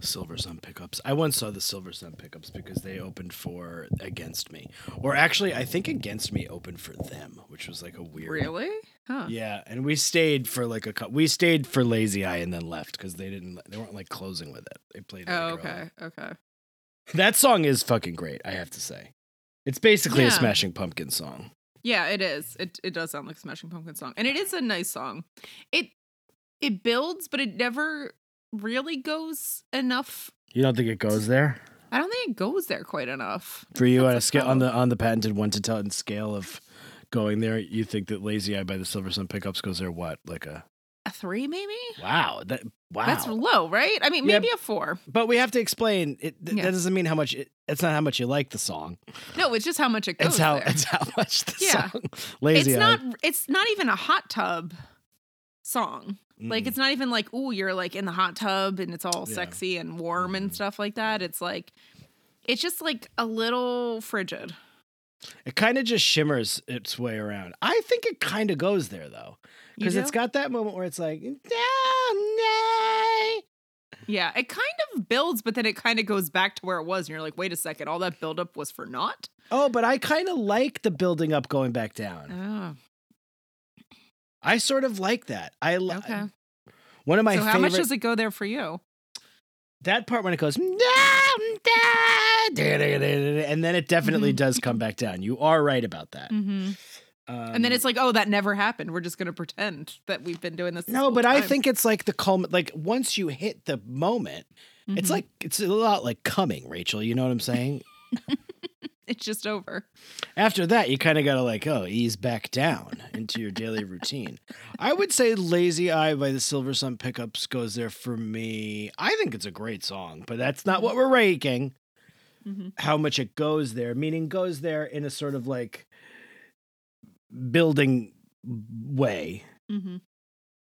Silver Sun Pickups. I once saw the Silver Sun Pickups because they opened for Against Me, or actually, I think Against Me opened for them, which was like a weird. Really? Huh. Yeah, and we stayed for like a we stayed for Lazy Eye and then left because they didn't they weren't like closing with it. They played. it Oh, like early. okay. Okay. That song is fucking great. I have to say, it's basically a Smashing Pumpkin song. Yeah, it is. It it does sound like a Smashing Pumpkin song, and it is a nice song. It it builds, but it never really goes enough. You don't think it goes there I don't think it goes there quite enough. for you on a scale on the on the patented one to ten scale of going there? You think that Lazy Eye by the Silver Sun Pickups goes there? What like a A three, maybe. wow that wow. That's low, right? I mean, Yeah. maybe a four. but we have to explain it. Th- Yeah. That doesn't mean how much. It, it's not how much you like the song. No, it's just how much it goes. It's how there. it's how much the Yeah. song. Lazy it's Eye. not. It's not even a hot tub song. Like Mm-mm. it's not even like, oh, you're like in the hot tub and it's all Yeah. sexy and warm and Mhm. stuff like that. It's like, it's just like a little frigid. It kind of just shimmers its way around. I think it kind of goes there though, because it's got that moment where it's like, nay. Yeah, it kind of builds, but then it kind of goes back to where it was, and you're like, wait a second, all that buildup was for naught. oh, but I kind of like the building up, going back down. I sort of like that. I li- okay. one of my so favorite how much does it go there for you? that part when it goes and then it definitely Mhm. does come back down. You are right about that. Mm-hmm. Um, and then it's like, oh, that never happened. We're just gonna pretend that we've been doing this. this no, but I think it's like the culmin. Like once you hit the moment, it's Mhm. like it's a lot like coming, Rachel. You know what I'm saying? it's just over. After that, you kind of got to like, oh, ease back down into your daily routine. I would say Lazy Eye by the Silver Sun Pickups goes there for me. I think it's a great song, but that's not what we're ranking. Mhm. How much it goes there, meaning goes there in a sort of like building way. Mm-hmm.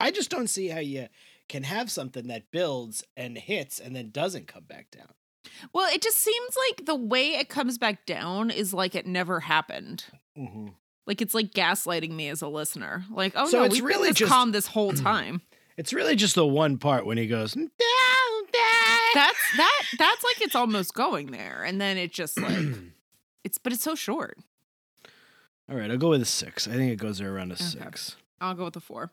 I just don't see how you can have something that builds and hits and then doesn't come back down. Well, it just seems like the way it comes back down is like it never happened. Mm-hmm. Like it's like gaslighting me as a listener. Like, oh So no, it's we've really been this just- calm this whole time. It's really just the one part when he goes down, down. that's that that's like it's almost going there, and then it just like it's but it's so short. All right, I'll go with a six. I think it goes there around a Okay. six. I'll go with the four.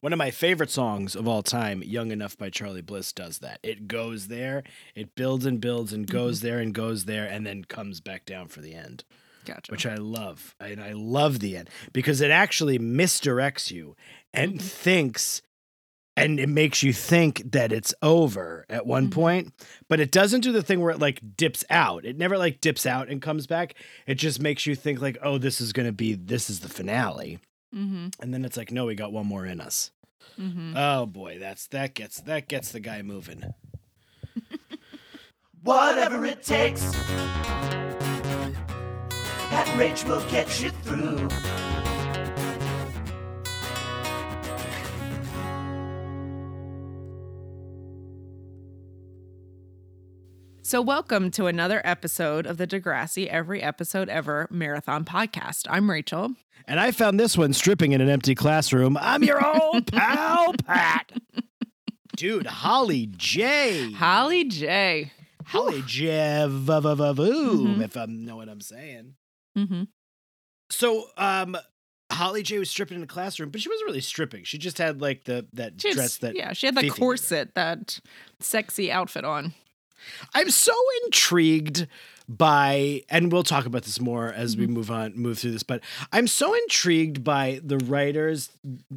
One of my favorite songs of all time, Young Enough by Charly Bliss, does that. It goes there, it builds and builds and goes there and goes there, and then comes back down for the end, Gotcha. which I love. And I love the end because it actually misdirects you and Mhm. thinks, and it makes you think that it's over at one Mhm. point, but it doesn't do the thing where it like dips out. It never like dips out and comes back. It just makes you think, like, oh, this is going to be, this is the finale. Mm-hmm. And then it's like, no, we got one more in us. Mm-hmm. Oh boy, that's that gets that gets the guy moving. Whatever it takes. That rage will get you through. So, welcome to another episode of the Degrassi Every Episode Ever Marathon Podcast. I'm Rachel. And I found this one stripping in an empty classroom. I'm your old pal Pat. Dude, Holly J. Holly J. Holly J. Mhm. if I know what I'm saying. Mm-hmm. So, um, Holly J was stripping in a classroom, but she wasn't really stripping. She just had like the that She had, dress that yeah, she had that corset, that sexy outfit on. I'm so intrigued by, and we'll talk about this more as we Mhm. move on, move through this, but I'm so intrigued by the writer's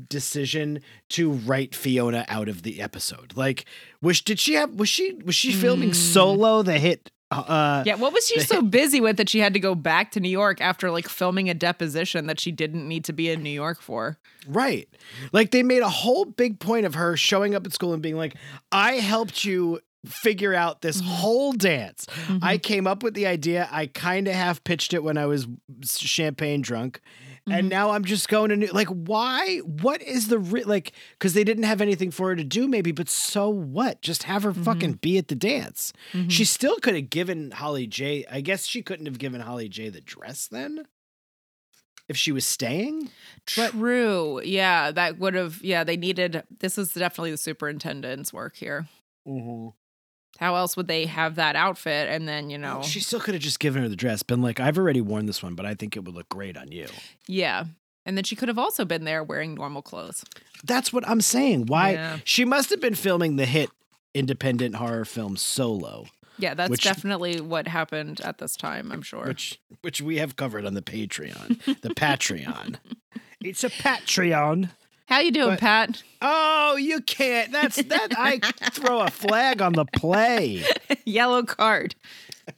decision to write Fiona out of the episode. Like, was did she have was she was she filming Mm. solo the hit? Uh, Yeah, what was she so busy with that she had to go back to New York after like filming a deposition that she didn't need to be in New York for? Right. Like they made a whole big point of her showing up at school and being like, I helped you figure out this Mhm. whole dance. Mm-hmm. I came up with the idea. I kind of half pitched it when I was champagne drunk. And Mhm. now I'm just going to new, like, why? What is the re- like? Because they didn't have anything for her to do, maybe. But so what? Just have her Mhm. fucking be at the dance. Mhm. She still could have given Holly J. I guess she couldn't have given Holly J. the dress then, if she was staying. but- True. Yeah, that would have. Yeah, they needed. This is definitely the superintendent's work here. Mm-hmm. How else would they have that outfit? And then you oh, know, She still could have just given her the dress, been like, I've already worn this one, but I think it would look great on you. yeah. And then she could have also been there wearing normal clothes. That's what I'm saying. Why Yeah. she must have been filming the hit independent horror film Solo, Yeah, that's Which- definitely what happened at this time. I'm sure. which which we have covered on the Patreon, the Patreon. It's a Patreon. How you doing, but- Pat? Oh, you can't. That's that. I throw a flag on the play. Yellow card.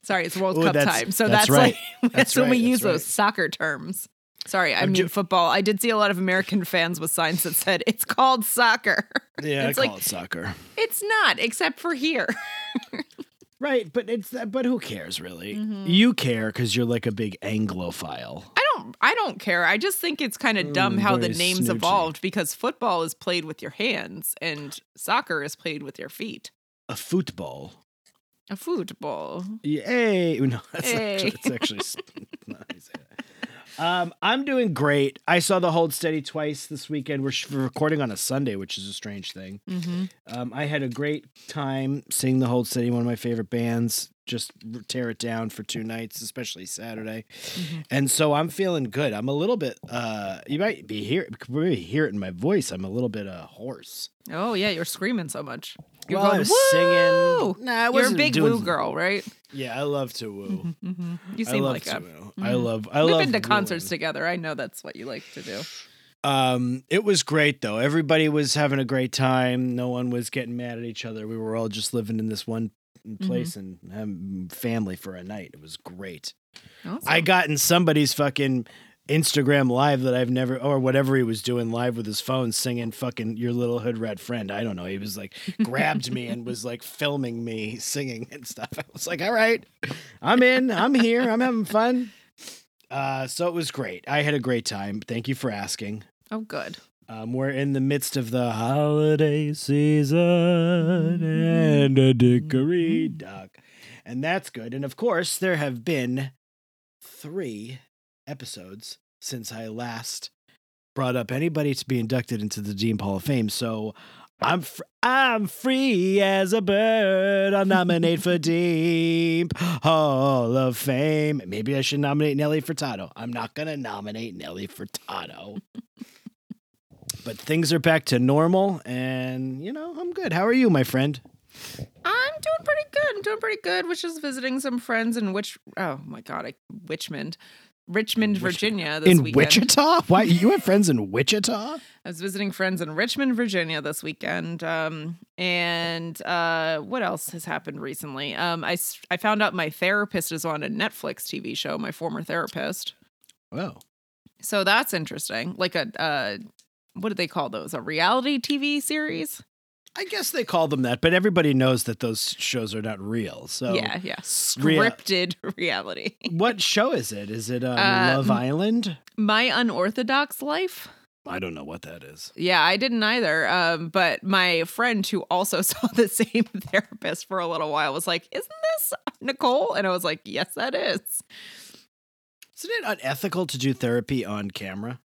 Sorry, it's World Ooh, Cup time. So that's that's, right. like that's, That's when we right, use that's those right. soccer terms. Sorry, I mean ju- football. I did see a lot of American fans with signs that said it's called soccer. Yeah, It's I like- call it soccer. It's not, except for here. Right, but it's but who cares really? Mhm. You care because you're like a big Anglophile. I don't I don't care. I just think it's kind of dumb Mm, how the names evolved because football is played with your hands and soccer is played with your feet. A football. A football. Yay! No, that's Hey. actually, it's actually nice. Um, I'm doing great. I saw the Hold Steady twice this weekend. We're, recording on a Sunday, which is a strange thing. Mm-hmm. Um, I had a great time seeing the Hold Steady, one of my favorite bands. Just tear it down for two nights, especially Saturday. Mhm. And so I'm feeling good. I'm a little bit. Uh, you might be hear hear it in my voice. I'm a little bit uh, hoarse. Oh yeah, you're screaming so much. You're well, I going was woo! singing. Nah, I You're a big doing, woo girl, right? Yeah, I love to woo. Mm-hmm. You I seem love like to that. woo. I love. I We've love. been to wooing. concerts together. I know that's what you like to do. Um, it was great though. Everybody was having a great time. No one was getting mad at each other. We were all just living in this one Mm-hmm. place and having family for a night. It was great. Awesome. I got in somebody's fucking Instagram live that I've never or whatever he was doing live with his phone singing fucking your little hood rat friend. I don't know. He was like grabbed me and was like filming me singing and stuff. I was like, all right, I'm in. I'm here. I'm having fun. Uh, so it was great. I had a great time. Thank you for asking. oh, good. Um, we're in the midst of the holiday season and a dickory dock. And that's good. And of course, there have been three episodes since I last brought up anybody to be inducted into the Dean Hall of Fame. So I'm fr- I'm free as a bird. I'll nominate for Dean Hall of Fame. Maybe I should nominate Nelly Furtado. I'm not gonna nominate Nelly Furtado. but things are back to normal, and you know I'm good. How are you, my friend? I'm doing pretty good. I'm doing pretty good. which is visiting some friends in which oh my god, I Richmond. Richmond, Virginia this in weekend. Wichita? Why you have friends in Wichita? I was visiting friends in Richmond, Virginia this weekend. Um, and uh, what else has happened recently? Um, I, I found out my therapist is on a Netflix TV show, my former therapist. Oh, So that's interesting. Like a, uh, what do they call those? A reality TV series? I guess they call them that, but everybody knows that those shows are not real. So yeah, yeah. rea- Scripted reality. what show is it? Is it um, Uh, Love Island? My Unorthodox Life. I don't know what that is. Yeah, I didn't either. Um, but my friend who also saw the same therapist for a little while was like, Isn't this Nicole? And I was like, Yes, that is. Isn't it unethical to do therapy on camera?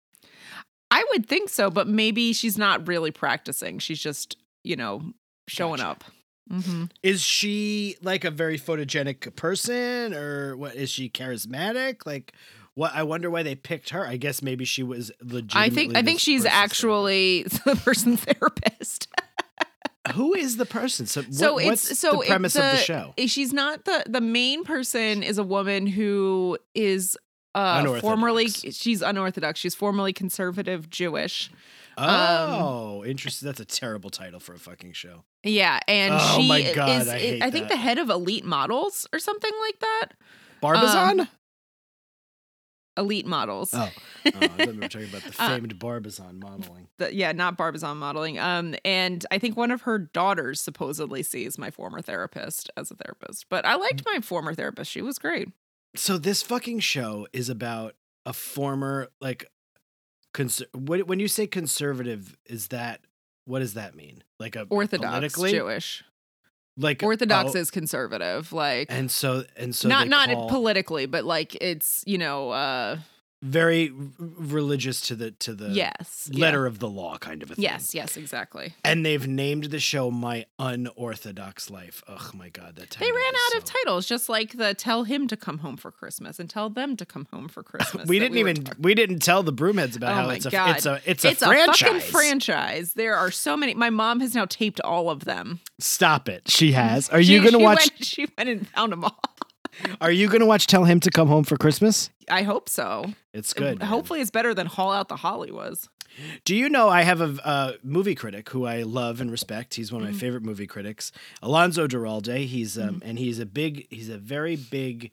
I would think so, but maybe she's not really practicing. She's just, you know, showing Gotcha. up. Mm-hmm. Is she like a very photogenic person, or what? Is she charismatic? Like, what? I wonder why they picked her. I guess maybe she was legit. I think I think she's actually the person therapist. Who is the person? So, So what- it's what's so the it- premise of the show. She's not the the main person. Is a woman who is uh formerly she's unorthodox. She's formerly conservative Jewish. Oh, interesting. That's a terrible title for a fucking show. Yeah, and Oh she my God, is I hate I think that. the head of Elite Models or something like that. Barbizon? Elite Models. oh. oh, I thought we were talking about the Uh, famed Barbizon modeling. The- yeah, not Barbizon modeling. Um, and I think one of her daughters supposedly sees my former therapist as a therapist. But I liked my former therapist. She was great. So this fucking show is about a former like cons- when you say conservative is that what does that mean? Like a Orthodox? Jewish. Like Orthodox oh, is conservative. Like and so and so not not call- politically, but like it's you know uh very religious to the to the yes. yeah. letter of the law kind of a thing. Yes, yes, exactly. And they've named the show My Unorthodox Life. Oh my God, that title They ran out of titles, just like the "Tell him to come home for Christmas" and "Tell them to come home for Christmas." We didn't were even talking- we didn't tell the broomheads about Oh how it's a it's a it's a it's franchise. a fucking franchise. There are so many. My mom has now taped all of them. Stop it. She has. Are you gonna she watch? Went, she went and found them all. Are you gonna watch Tell Him to Come Home for Christmas? I hope so. It's good. man. Hopefully, it's better than Haul Out the Holly was. Do you know I have a, uh movie critic who I love and respect? He's one of Mm-hmm. my favorite movie critics, Alonso Duralde. He's um, and he's a big, he's a very big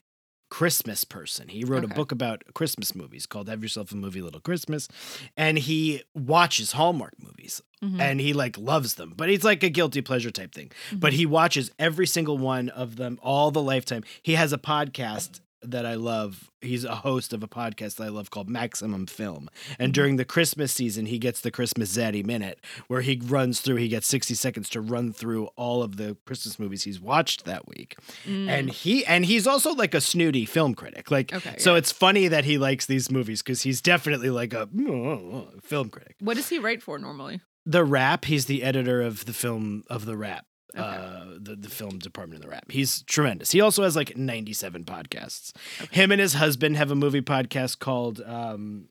Christmas person. He wrote a book about Christmas movies called "Have Yourself a Movie, Little Christmas," and he watches Hallmark movies Mhm. and he like loves them. But he's like a guilty pleasure type thing. Mm-hmm. But he watches every single one of them all the lifetime. He has a podcast that I love. He's a host of a podcast that I love called Maximum Film. And Mm-hmm. during the Christmas season, he gets the Christmas Zaddy Minute, where he runs through, he gets 60 seconds to run through all of the Christmas movies he's watched that week. Mm. And he and he's also like a snooty film critic. Like Okay, so yeah. it's funny that he likes these movies because he's definitely like a film critic. What does he write for normally? The Wrap, he's the editor of the film of the Wrap. Okay. Uh, the, the film department of the Wrap. He's tremendous. He also has like 97 podcasts. Him and his husband have a movie podcast called um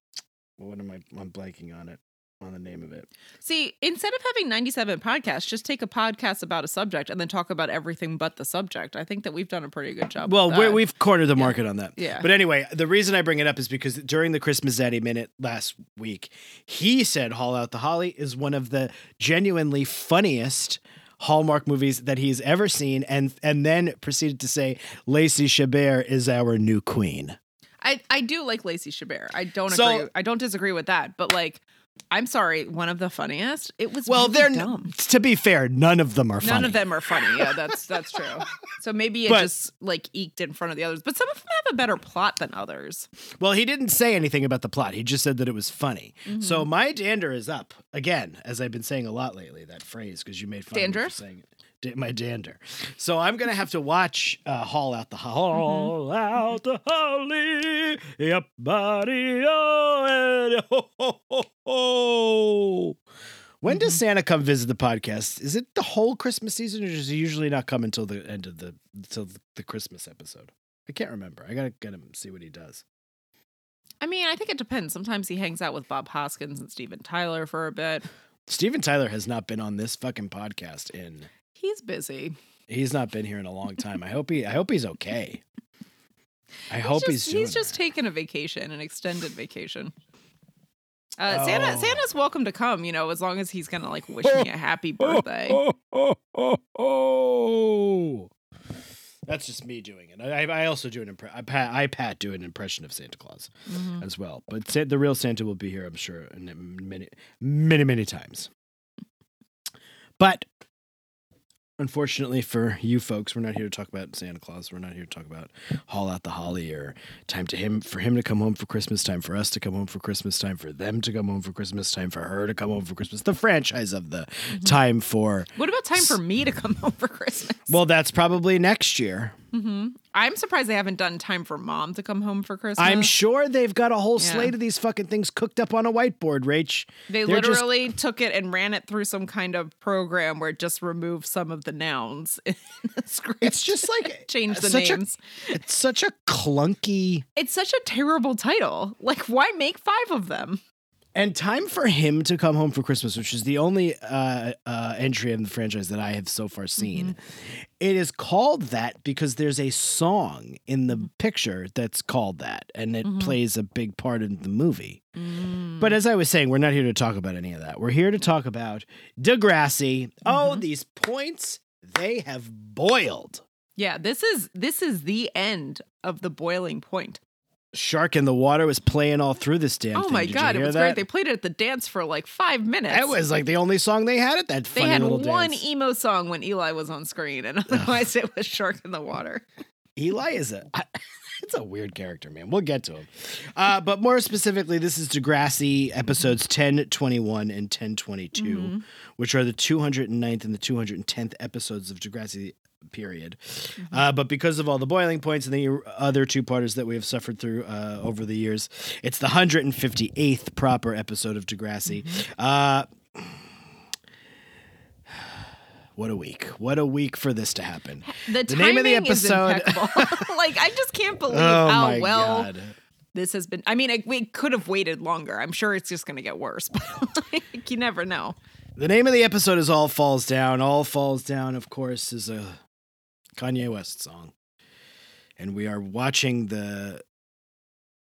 what am I I'm blanking on it on the name of it. See, instead of having 97 podcasts, just take a podcast about a subject and then talk about everything but the subject. I think that we've done a pretty good job. Well, we're, we've cornered the market on that. Yeah. But anyway, the reason I bring it up is because during the Christmas Daddy Minute last week, he said Haul Out the Holly is one of the genuinely funniest Hallmark movies that he's ever seen, and and then proceeded to say Lacey Chabert is our new queen. I, I do like Lacey Chabert. I don't So- agree. I don't disagree with that. But like, I'm sorry, one of the funniest. It was Well, really they're dumb. to be fair, none of them are funny. None of them are funny. Yeah, that's that's true. So maybe it But- just like eked in front of the others. But some of them have a better plot than others. Well, he didn't say anything about the plot. He just said that it was funny. Mm-hmm. So my dander is up again, as I've been saying a lot lately. That phrase because you made fun of me saying it. My dander. So I'm gonna have to watch uh, Haul Out the Haul Mm-hmm. Out the Holly. Yep, buddy. Oh, ho, ho, ho, ho. When does Mm-hmm. Santa come visit the podcast? Is it the whole Christmas season, or does he usually not come until the end of the until the Christmas episode? I can't remember. I gotta get him see what he does. I mean, I think it depends. Sometimes he hangs out with Bob Hoskins and Steven Tyler for a bit. Steven Tyler has not been on this fucking podcast in He's busy. he's not been here in a long time. I hope he I hope he's okay. I He's hope just, he's doing he's just all taking a vacation, an extended vacation. Uh, Santa Oh. Santa's welcome to come, you know, as long as he's gonna like wish me a happy birthday. Oh, oh, oh, oh. That's just me doing it. I, I also do an impre- I pat, I pat do an impression of Santa Claus Mhm. as well. But the real Santa will be here, I'm sure, in many, many, many times. But unfortunately for you folks, we're not here to talk about Santa Claus. We're not here to talk about haul out the holly or time to him for him to come home for Christmas, time for us to come home for Christmas, time for them to come home for Christmas, time for her to come home for Christmas. The franchise of the mm-hmm. time for What about time for me to come home for Christmas? well, that's probably next year. Hmm I'm surprised they haven't done time for mom to come home for Christmas. I'm sure they've got a whole Yeah. slate of these fucking things cooked up on a whiteboard, Rach. They They're just- literally took it and ran it through some kind of program where it just removed some of the nouns in the script. It's just like change the such a- names. It's such a clunky It's such a terrible title. Like, why make five of them? And time for him to come home for Christmas, which is the only uh, uh, entry in the franchise that I have so far seen. It is called that because there's a song in the picture that's called that, and it Mhm. plays a big part in the movie. Mm. But as I was saying, we're not here to talk about any of that. We're here to talk about Degrassi. Oh, Mhm. these points they have boiled. yeah, this is this is the end of the boiling point. Shark in the Water was playing all through this damn oh thing. my Did god, it was that? great. They played it at the dance for like five minutes. That was like the only song they had at that they had one dance. emo song when Eli was on screen, and otherwise it was Shark in the Water. Eli is a it's a weird character, man. We'll get to him. Uh, but more specifically, this is Degrassi episodes 10, 21, and 10, 22, Mhm. which are the 209th and the 210th episodes of Degrassi period. Uh, but because of all the boiling points and the other two parters that we have suffered through uh, over the years, it's the 158th proper episode of Degrassi. Uh, what a week. What a week for this to happen. The, The name of the episode- like I just can't believe Oh how well God. this has been. I mean, it, we could have waited longer. I'm sure it's just going to get worse, but like, you never know. The name of the episode is All Falls Down. All Falls Down, of course, is a Kanye West song. And we are watching the.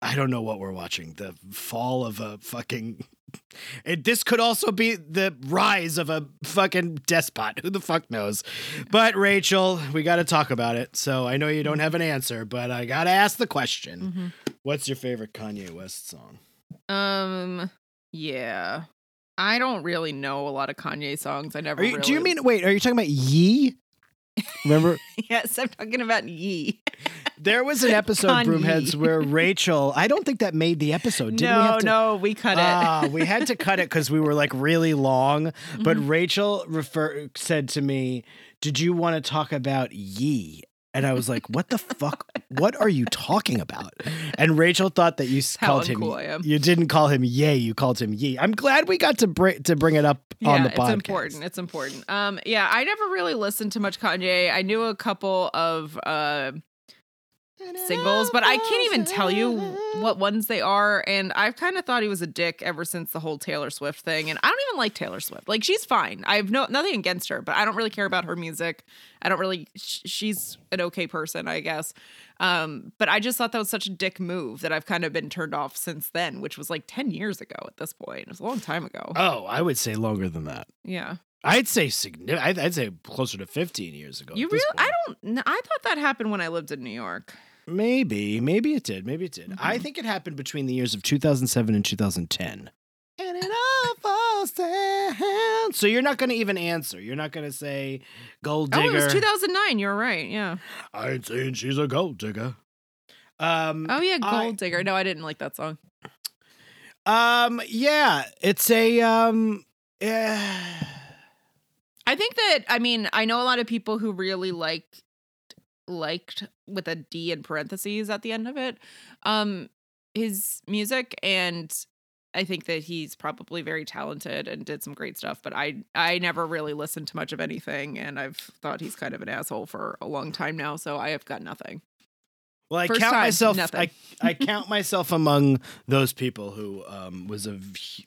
I don't know what we're watching. The fall of a fucking. It, this could also be the rise of a fucking despot. Who the fuck knows? But Rachel, we got to talk about it. So I know you don't have an answer, but I got to ask the question. What's your favorite Kanye West song? Um, yeah. I don't really know a lot of Kanye songs. I never. Are you, really... Do you mean, wait, are you talking about Yee? Remember? Yes, I'm talking about Yee. There was an episode, Kanye. Broomheads, where Rachel. I don't think that made the episode. Did we no, to? no, we cut it. Ah, we had to cut it because we were like really long. But Mm-hmm. Rachel refer said to me, "Did you want to talk about Yee?" And I was like, "What the fuck? What are you talking about?" And Rachel thought that you How called him. I am. You didn't call him Yay. You called him Yee. I'm glad we got to bring to bring it up on the podcast. it's important. It's important. Um, yeah, I never really listened to much Kanye. I knew a couple of uh singles, but I can't even tell you what ones they are. And I've kind of thought he was a dick ever since the whole Taylor Swift thing. And I don't even like Taylor Swift. Like she's fine. I have no nothing against her, but I don't really care about her music. I don't really. sh- She's an okay person, I guess. Um, but I just thought that was such a dick move that I've kind of been turned off since then, which was like ten years ago at this point. It was a long time ago. Oh, I would say longer than that. yeah. I'd say significant. I'd, I'd say closer to 15 years ago. You really? I don't. I thought that happened when I lived in New York. Maybe, maybe it did. Maybe it did. Mm-hmm. I think it happened between the years of 2007 and 2010. And it all falls down. So you're not going to even answer. You're not going to say gold digger. Oh, it was 2009. You're right. Yeah. I ain't saying she's a gold digger. Um, Oh yeah, I- Gold Digger. No, I didn't like that song. um, yeah, it's a um, yeah. I think that I mean I know a lot of people who really liked liked with a D in parentheses at the end of it, um, his music, and I think that he's probably very talented and did some great stuff. But I I never really listened to much of anything, and I've thought he's kind of an asshole for a long time now. So I have got nothing. Well, I First count time, myself. nothing. I, I count myself among those people who um, was a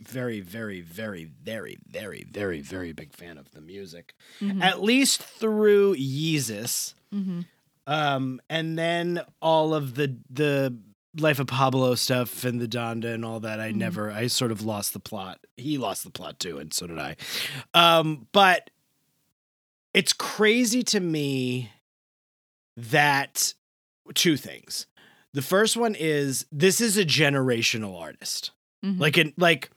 very, very, very, very, very, very, very big fan of the music, Mhm. at least through Yeezus, Mhm. um, and then all of the the Life of Pablo stuff and the Donda and all that. I Mhm. never. I sort of lost the plot. He lost the plot too, and so did I. Um, but it's crazy to me that two things. The first one is this is a generational artist. Mhm. Like in like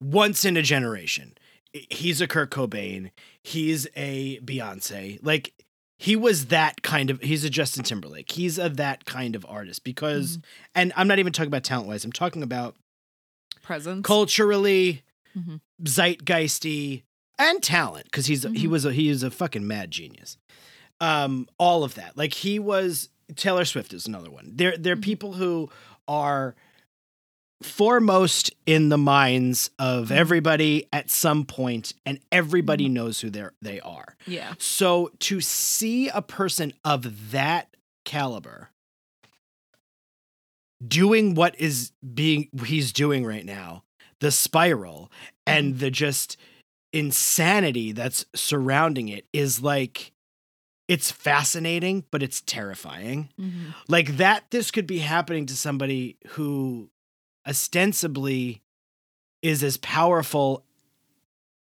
once in a generation. He's a Kurt Cobain, he's a Beyonce. Like he was that kind of he's a Justin Timberlake. He's a that kind of artist because and I'm not even talking about talent wise. I'm talking about presence. culturally Mhm. zeitgeisty and talent because he's he Mhm. was a, he is a fucking mad genius um all of that like he was taylor swift is another one there are they're Mhm. people who are foremost in the minds of Mhm. everybody at some point and everybody Mm-hmm. knows who they're they are yeah. so to see a person of that caliber doing what is being he's doing right now, the spiral and the just insanity that's surrounding it is like it's fascinating, but it's terrifying. Mhm. Like that this could be happening to somebody who ostensibly is as powerful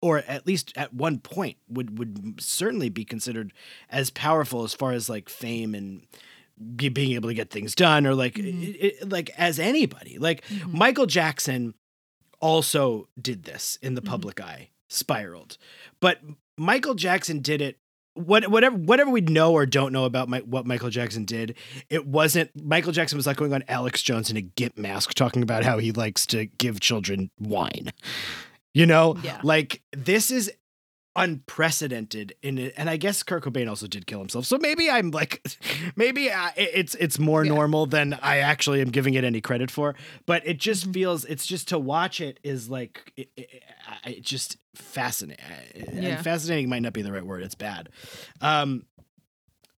or at least at one point would would certainly be considered as powerful as far as like fame and be, being able to get things done or like Mhm. it, it- like as anybody like Mhm. Michael Jackson also did this in the Mhm. public eye spiraled but Michael Jackson did it what whatever whatever we know or don't know about my, what Michael Jackson did, it wasn't Michael Jackson was like going on Alex Jones in a gimp mask talking about how he likes to give children wine. You know, Yeah. like this is unprecedented in it and i guess kurt cobain also did kill himself so maybe i'm like maybe I, it's it's more Yeah. normal than i actually am giving it any credit for but it just Mhm. feels it's just to watch it is like it, it, it just fascinating Yeah. and fascinating might not be the right word it's bad um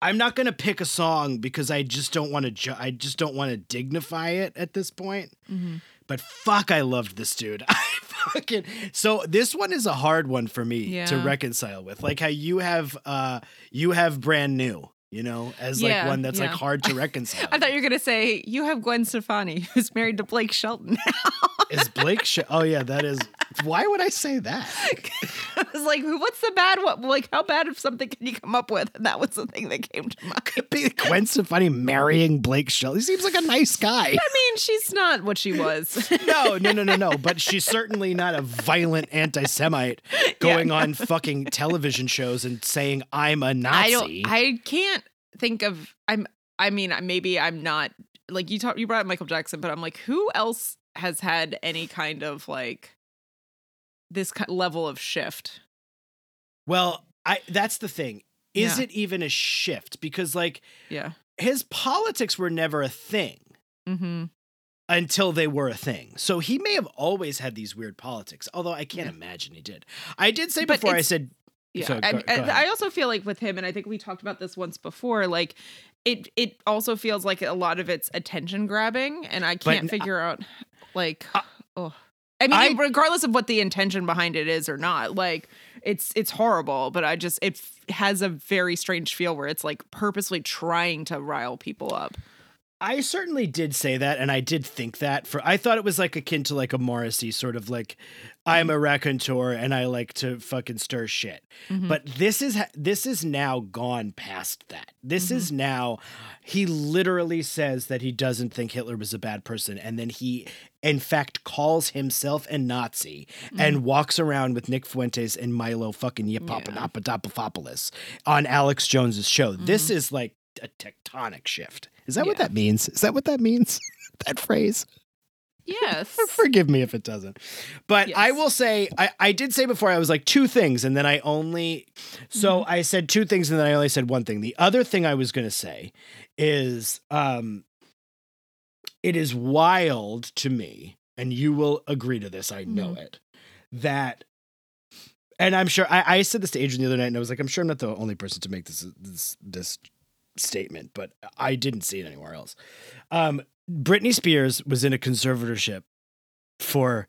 i'm not gonna pick a song because i just don't want to ju- i just don't want to dignify it at this point Mhm. But fuck, I loved this dude. I fucking so this one is a hard one for me to reconcile with. Like how you have uh you have brand new, you know, as like one that's like hard to reconcile. I thought you were gonna say you have Gwen Stefani, who's married to Blake Shelton. Now. is Blake Sh- Oh yeah, that is why would I say that? I was like, what's the bad what like how bad of something can you come up with? And that was the thing that came to mind. Could Be Gwen Stefani marrying Blake Shelton. He seems like a nice guy. I mean, she's not what she was. No, no, no, no, no. But she's certainly not a violent anti-Semite going on fucking television shows and saying I'm a Nazi. don't I can't think of I'm I mean, maybe I'm not like you talk you brought up Michael Jackson, but I'm like, who else has had any kind of like this level of shift? Well, I that's the thing. Is Yeah. it even a shift? Because like Yeah. his politics were never a thing Mm-hmm. until they were a thing. So he may have always had these weird politics, although I can't Yeah. imagine he did. I did say But before I said Yeah, So, I, go- go I- also feel like with him, and I think we talked about this once before. Like, it it also feels like a lot of it's attention grabbing, and I can't n- figure out like, I- oh, I mean, I- regardless of what the intention behind it is or not, like it's it's horrible. But I just it f- has a very strange feel where it's like purposely trying to rile people up. I certainly did say that, and I did think that. For I thought it was like akin to like a Morrissey sort of like, I'm a raconteur and I like to fucking stir shit. Mhm. But this is this is now gone past that. This is mm-hmm. now he literally says that he doesn't think Hitler was a bad person, and then he in fact calls himself a Nazi mm-hmm. and walks around with Nick Fuentes and Milo fucking Yipapanapatopoulos on Alex Jones's show. This mm-hmm. is like a tectonic shift. Is that what that means? Is that what that means? that phrase? yes, Forgive me if it doesn't. But I will say, I, I did say before, I was like two things, and then I only, so Mm-hmm. I said two things, and then I only said one thing. The other thing I was going to say is, um, it is wild to me, and you will agree to this, I know Mhm. it, that, and I'm sure, I, I said this to Adrian the other night, and I was like, I'm sure I'm not the only person to make this, this, this statement, but I didn't see it anywhere else. Um, Britney Spears was in a conservatorship for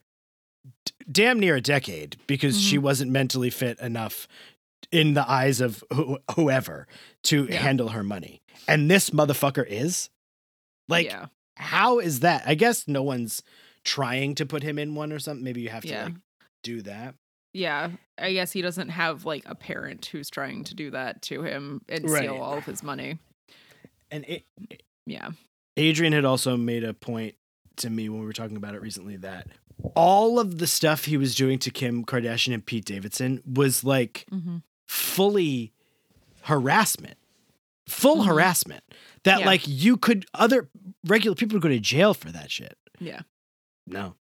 d- damn near a decade because she wasn't mentally fit enough in the eyes of who- whoever to Yeah. handle her money. And this motherfucker is like, yeah, how is that? I guess no one's trying to put him in one or something. Maybe you have to Yeah. like do that. Yeah. I guess he doesn't have like a parent who's trying to do that to him and Right. steal all of his money. And it, Yeah. Adrian had also made a point to me when we were talking about it recently that all of the stuff he was doing to Kim Kardashian and Pete Davidson was like Mm-hmm. fully harassment. Full Mhm. harassment. That Yeah. like you could other regular people would go to jail for that shit. Yeah. No.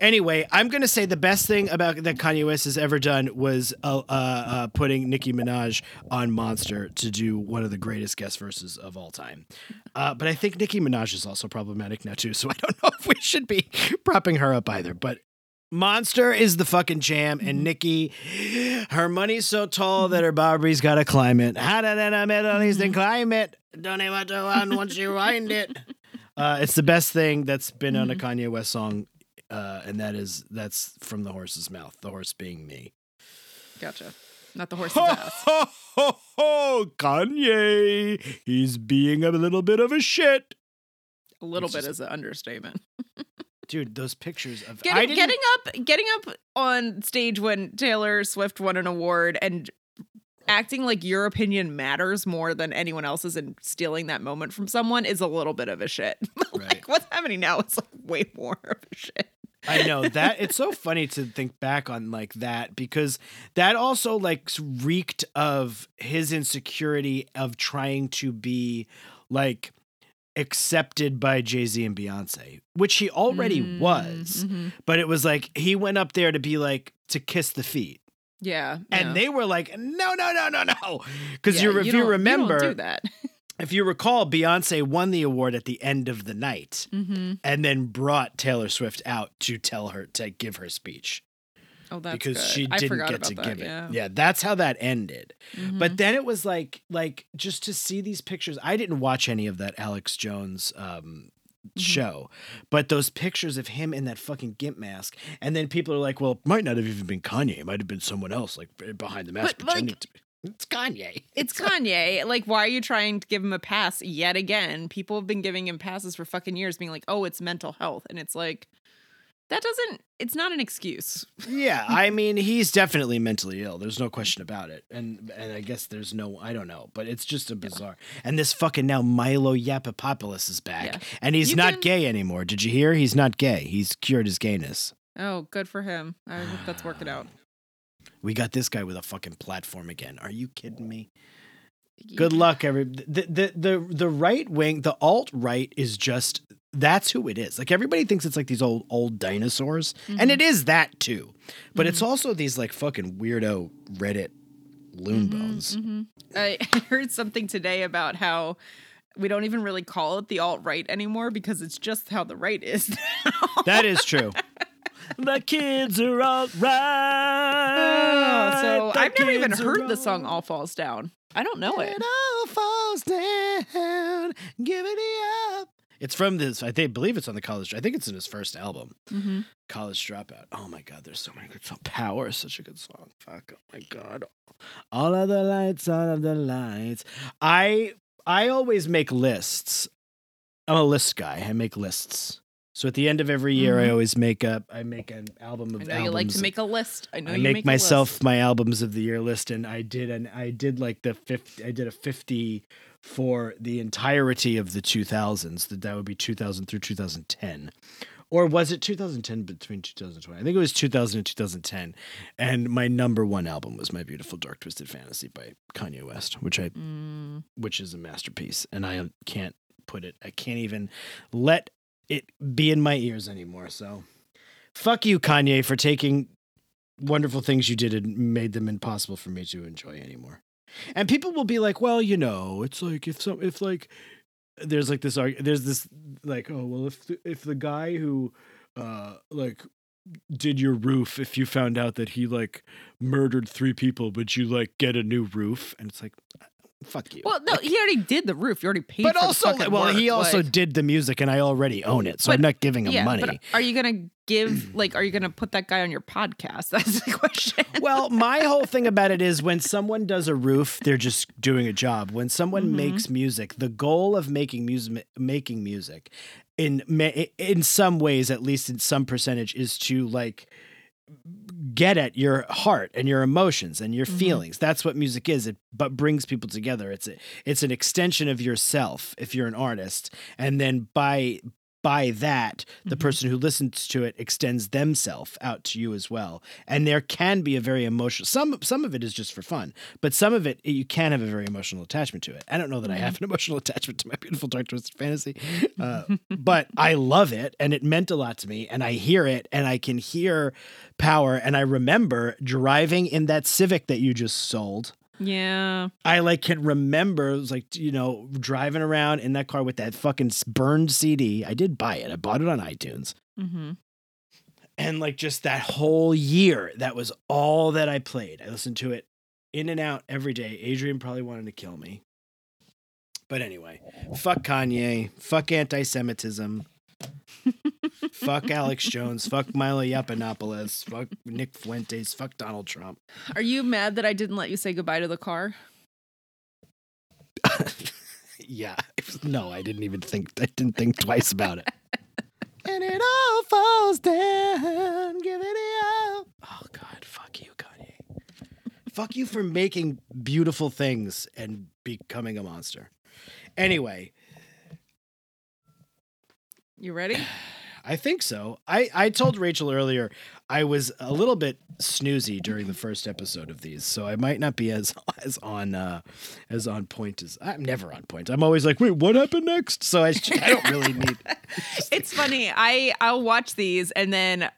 Anyway, I'm gonna say the best thing about that Kanye West has ever done was uh, uh, uh, putting Nicki Minaj on Monster to do one of the greatest guest verses of all time. Uh, but I think Nicki Minaj is also problematic now too, so I don't know if we should be propping her up either. But Monster is the fucking jam, and Nicki, her money's so tall that her Barbie's got to climb it. Hotter than a Middle Eastern climate. Don't even want to run once you wind it. Uh, it's the best thing that's been on a Kanye West song, uh, and that is that's from the horse's mouth. The horse being me. Gotcha. Not the horse's Ho, ass. ho, ho, ho, Kanye. He's being a little bit of a shit. A little It's bit just- is an understatement. Dude, those pictures of Getting, getting up getting up on stage when Taylor Swift won an award and acting like your opinion matters more than anyone else's and stealing that moment from someone is a little bit of a shit. like Right. what's happening now is like way more of a shit. I know that it's so funny to think back on like that because that also like reeked of his insecurity of trying to be like accepted by Jay-Z and Beyonce, which he already Mm, was. mhm. But it was like he went up there to be like to kiss the feet. Yeah. And yeah. they were like, no, no, no, no, no. Because Yeah, you, if you, don't remember, do that. if you recall, Beyonce won the award at the end of the night mm-hmm. and then brought Taylor Swift out to tell her to give her speech Oh, that's because good. she didn't get to that, give it. Yeah, that's how that ended. Mhm. But then it was like like just to see these pictures. I didn't watch any of that Alex Jones um Mm-hmm. show, but those pictures of him in that fucking gimp mask, and then people are like, "Well, it might not have even been Kanye. It might have been someone else, like behind the mask, But, pretending like- to be." It's Kanye. It's Kanye. Like, why are you trying to give him a pass yet again? People have been giving him passes for fucking years, being like, oh, it's mental health. And it's like, that doesn't, it's not an excuse. Yeah, I mean, he's definitely mentally ill. There's no question about it. And and I guess there's no, I don't know, but it's just a bizarre. And this fucking now Milo Yiannopoulos is back, Yeah. and he's You not can- gay anymore. Did you hear? He's not gay. He's cured his gayness. Oh, good for him. I hope that's working out. We got this guy with a fucking platform again. Are you kidding me? Good luck, every the the the, the right wing, the alt right is just that's who it is. Like everybody thinks it's like these old old dinosaurs, and it mm-hmm. is that too. But it's mm-hmm. also these like fucking weirdo Reddit loon mm-hmm, bones. hmm I I heard something today about how we don't even really call it the alt right anymore because it's just how the right is. That is true. The kids are all right. so The I've never even kids are heard the song all "All Falls Down." I don't know it. It all falls down. Give it up. It's from this. I think, believe it's on the college. I think it's in his first album, Mm-hmm. College Dropout. Oh my God, there's so many good songs. Power is such a good song. Fuck. Oh my God. All of the lights, all of the lights. I I always make lists. I'm a list guy. I make lists. So at the end of every year, I Mhm. always make up. I make an album of the I know you like to make a list. I know I you make, make myself my albums of the year list, and I did an I did like the fifty. I did a fifty for the entirety of the two thousands. That that would be two thousand through two thousand ten, or was it two thousand ten between two thousand twenty? I think it was two thousand and two thousand ten. And my number one album was My Beautiful Dark Twisted Fantasy by Kanye West, which I Mm. which is a masterpiece, and I can't put it. I can't even let it be in my ears anymore. So, fuck you, Kanye, for taking wonderful things you did and made them impossible for me to enjoy anymore. And people will be like, "Well, you know, it's like if some if like there's like this arg- there's this like oh well if the, if the guy who uh like did your roof if you found out that he like murdered three people would you like get a new roof and it's like fuck you Well, no, he already did the roof. You already paid. but for also, well, he also like- did the music, and I already own it, so I'm not giving him yeah, money. But are you gonna give like? Are you gonna put that guy on your podcast? That's the question. well, my whole thing about it is when someone does a roof, they're just doing a job. When someone Mhm. makes music, the goal of making music, making music, in in some ways, at least in some percentage, is to like get at your heart and your emotions and your Mhm. feelings. That's what music is. It but brings people together. It's a, it's an extension of yourself if you're an artist, and then by by that, the Mhm. person who listens to it extends themselves out to you as well. And there can be a very emotional some some of it is just for fun, but some of it you can have a very emotional attachment to it. I don't know that I have an emotional attachment to my beautiful dark twisted fantasy, uh, but I love it and it meant a lot to me. And I hear it and I can hear power. And I remember driving in that Civic that you just sold. Yeah. I like can remember it was like you know driving around in that car with that fucking burned CD. I did buy it. I bought it on iTunes. Mm-hmm. And like just that whole year, that was all that I played. I listened to it in and out every day. Adrian probably wanted to kill me. But anyway, fuck Kanye, fuck anti Semitism, fuck Alex Jones, fuck Milo Yiannopoulos, fuck Nick Fuentes, fuck Donald Trump. Are you mad that I didn't let you say goodbye to the car? yeah. No, I didn't even think, I didn't think twice about it. and it all falls down, give it up. Oh, God, fuck you, Kanye. fuck you for making beautiful things and becoming a monster. Anyway, You ready? I think so. I, I told Rachel earlier I was a little bit snoozy during the first episode of these, so I might not be as as on uh, as on point as I'm never on point. I'm always like, wait, what happened next? So I, I don't really need. it's funny. I I'll watch these and then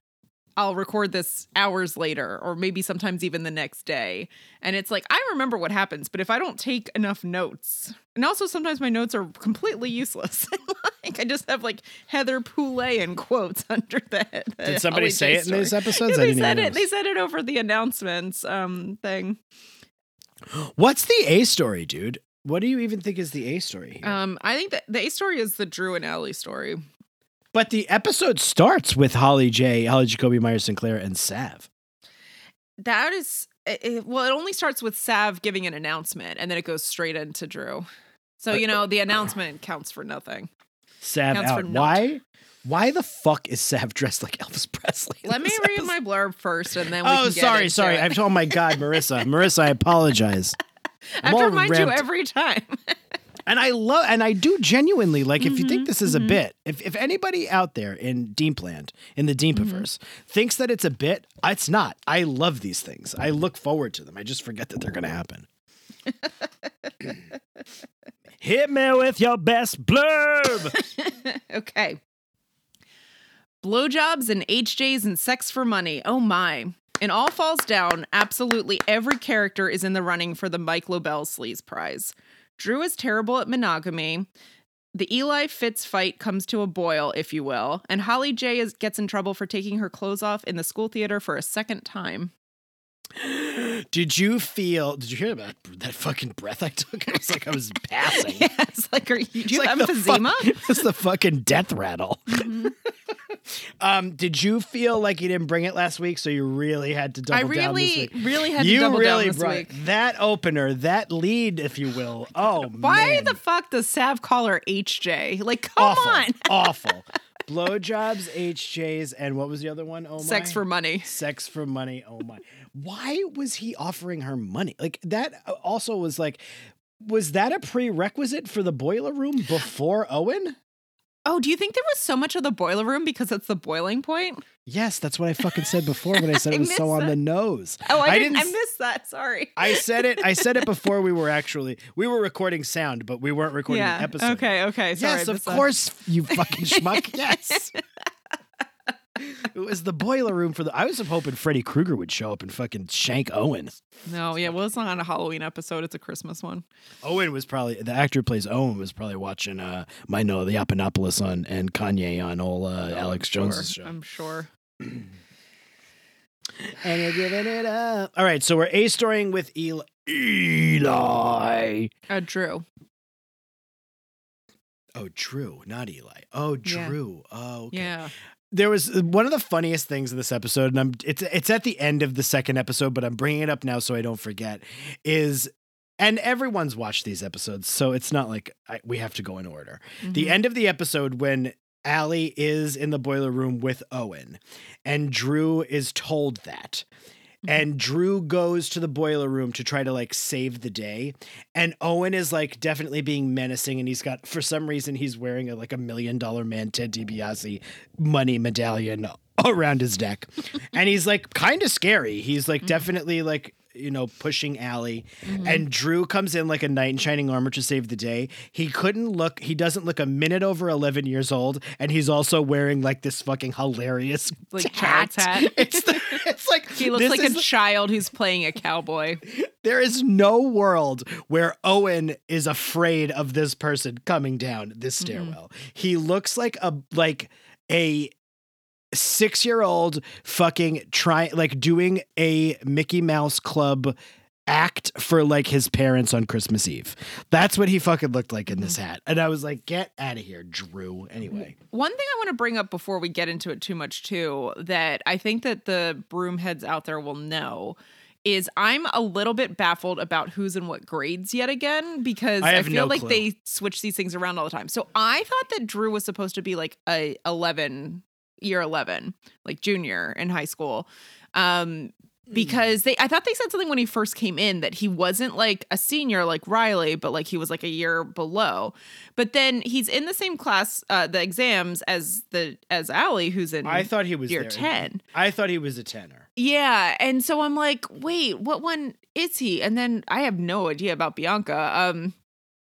I'll record this hours later, or maybe sometimes even the next day. And it's like, I remember what happens, but if I don't take enough notes, and also sometimes my notes are completely useless. like I just have like Heather Poulet in quotes under the head. Did somebody say it in these episodes? Yeah, I they didn't said it. They said it over the announcements um thing. What's the A story, dude? What do you even think is the A story? Here? Um, I think that the A story is the Drew and Allie story. But the episode starts with Holly J, Holly Jacoby Meyer Sinclair, and Sav. That is, it, well, it only starts with Sav giving an announcement, and then it goes straight into Drew. So you know the announcement counts for nothing. Sav Counts for out. Why? Why the fuck is Sav dressed like Elvis Presley? Let me read episode? my blurb first, and then we Oh, can get sorry, sorry. it. I've oh my god, Marissa, Marissa, I apologize. I have to remind you every time. And I love, and I do genuinely like. If you think Mhm, this is a mhm. bit, if if anybody out there in Deepland, in the Mm-hmm. Deepiverse, thinks that it's a bit, it's not. I love these things. I look forward to them. I just forget that they're going to happen. Hit me with your best blurb. okay. Blowjobs and HJs and sex for money. Oh my. In All Falls Down, absolutely every character is in the running for the Mike Lobel Sleaze Prize. Drew is terrible at monogamy. The Eli Fitz fight comes to a boil, if you will, and Holly J is, gets in trouble for taking her clothes off in the school theater for a second time. did you feel? Did you hear about that fucking breath I took? It was like I was passing. Yeah, it's like, are you, do you like have the fuck- emphysema? It's the fucking death rattle. Mhm. Um, did you feel like you didn't bring it last week, so you really had to double I down this week? really had you to double really down this brought week. that opener, that lead, if you will. Oh, Why man. the fuck does Sav call her HJ? Like, come awful, on. awful. Blowjobs, HJs, and what was the other one? Oh my, Sex for money. sex for money. Oh my, why was he offering her money? Like that. Uh, also was like, was that a prerequisite for the boiler room before Owen? Oh, do you think there was so much of the boiler room because it's the boiling point? Yes, that's what I fucking said before, but I said I it was so missed on the nose. Oh, I, I didn't. I didn't s- missed that. Sorry. I said it. I said it before we were actually we were recording sound, but we weren't recording yeah. the episode. Okay. Okay. Sorry. Yes, of missed that. course, you fucking schmuck. Yes. It was the boiler room for the. I was hoping Freddy Krueger would show up and fucking shank Owen. No. Yeah. Well, it's not on a Halloween episode. It's a Christmas one. Owen was probably the actor who plays Owen was probably watching uh my Noah the Yiannopoulos on and Kanye on old uh, Alex Sure, Jones's show. I'm sure. And you're giving it up. All right, so we're A storying with Eli. Eli. Uh, Drew. Oh, Drew, not Eli. Oh, Yeah. Drew. Oh, okay. Yeah. There was uh, one of the funniest things in this episode, and I'm it's it's at the end of the second episode, but I'm bringing it up now so I don't forget. Is and everyone's watched these episodes, so it's not like I, we have to go in order. The Mhm. end of the episode when Allie is in the boiler room with Owen, and Drew is told that. Mhm. And Drew goes to the boiler room to try to like save the day. And Owen is like definitely being menacing. And he's got, for some reason, he's wearing a, like a million dollar man Ted DiBiase money medallion around his neck. and he's like kind of scary. He's like Mhm. definitely like, you know, pushing Allie. Mhm. And Drew comes in like a knight in shining armor to save the day. He couldn't look, he doesn't look a minute over 11 years old. And he's also wearing like this fucking hilarious like child's hat. It's, the, it's like, he looks like a child who's playing a cowboy. there is no world where Owen is afraid of this person coming down this Mm-hmm. stairwell. He looks like a like a six year old fucking trying like doing a Mickey Mouse Club act for like his parents on Christmas Eve. That's what he fucking looked like in this Mm-hmm. hat. And I was like, get out of here, Drew. Anyway. One thing I want to bring up before we get into it too much too, that I think that the broom heads out there will know is I'm a little bit baffled about who's in what grades yet again because I I, feel no like clue. they switch these things around all the time. So I thought that Drew was supposed to be like a 11 year 11, like junior in high school. Um because they I thought they said something when he first came in that he wasn't like a senior like Riley, but like he was like a year below. But then he's in the same class, uh the exams as the as Allie, who's in I thought he was year there. 10. I thought he was a tenor. Yeah. And so I'm like, wait, what one is he? And then I have no idea about Bianca. Um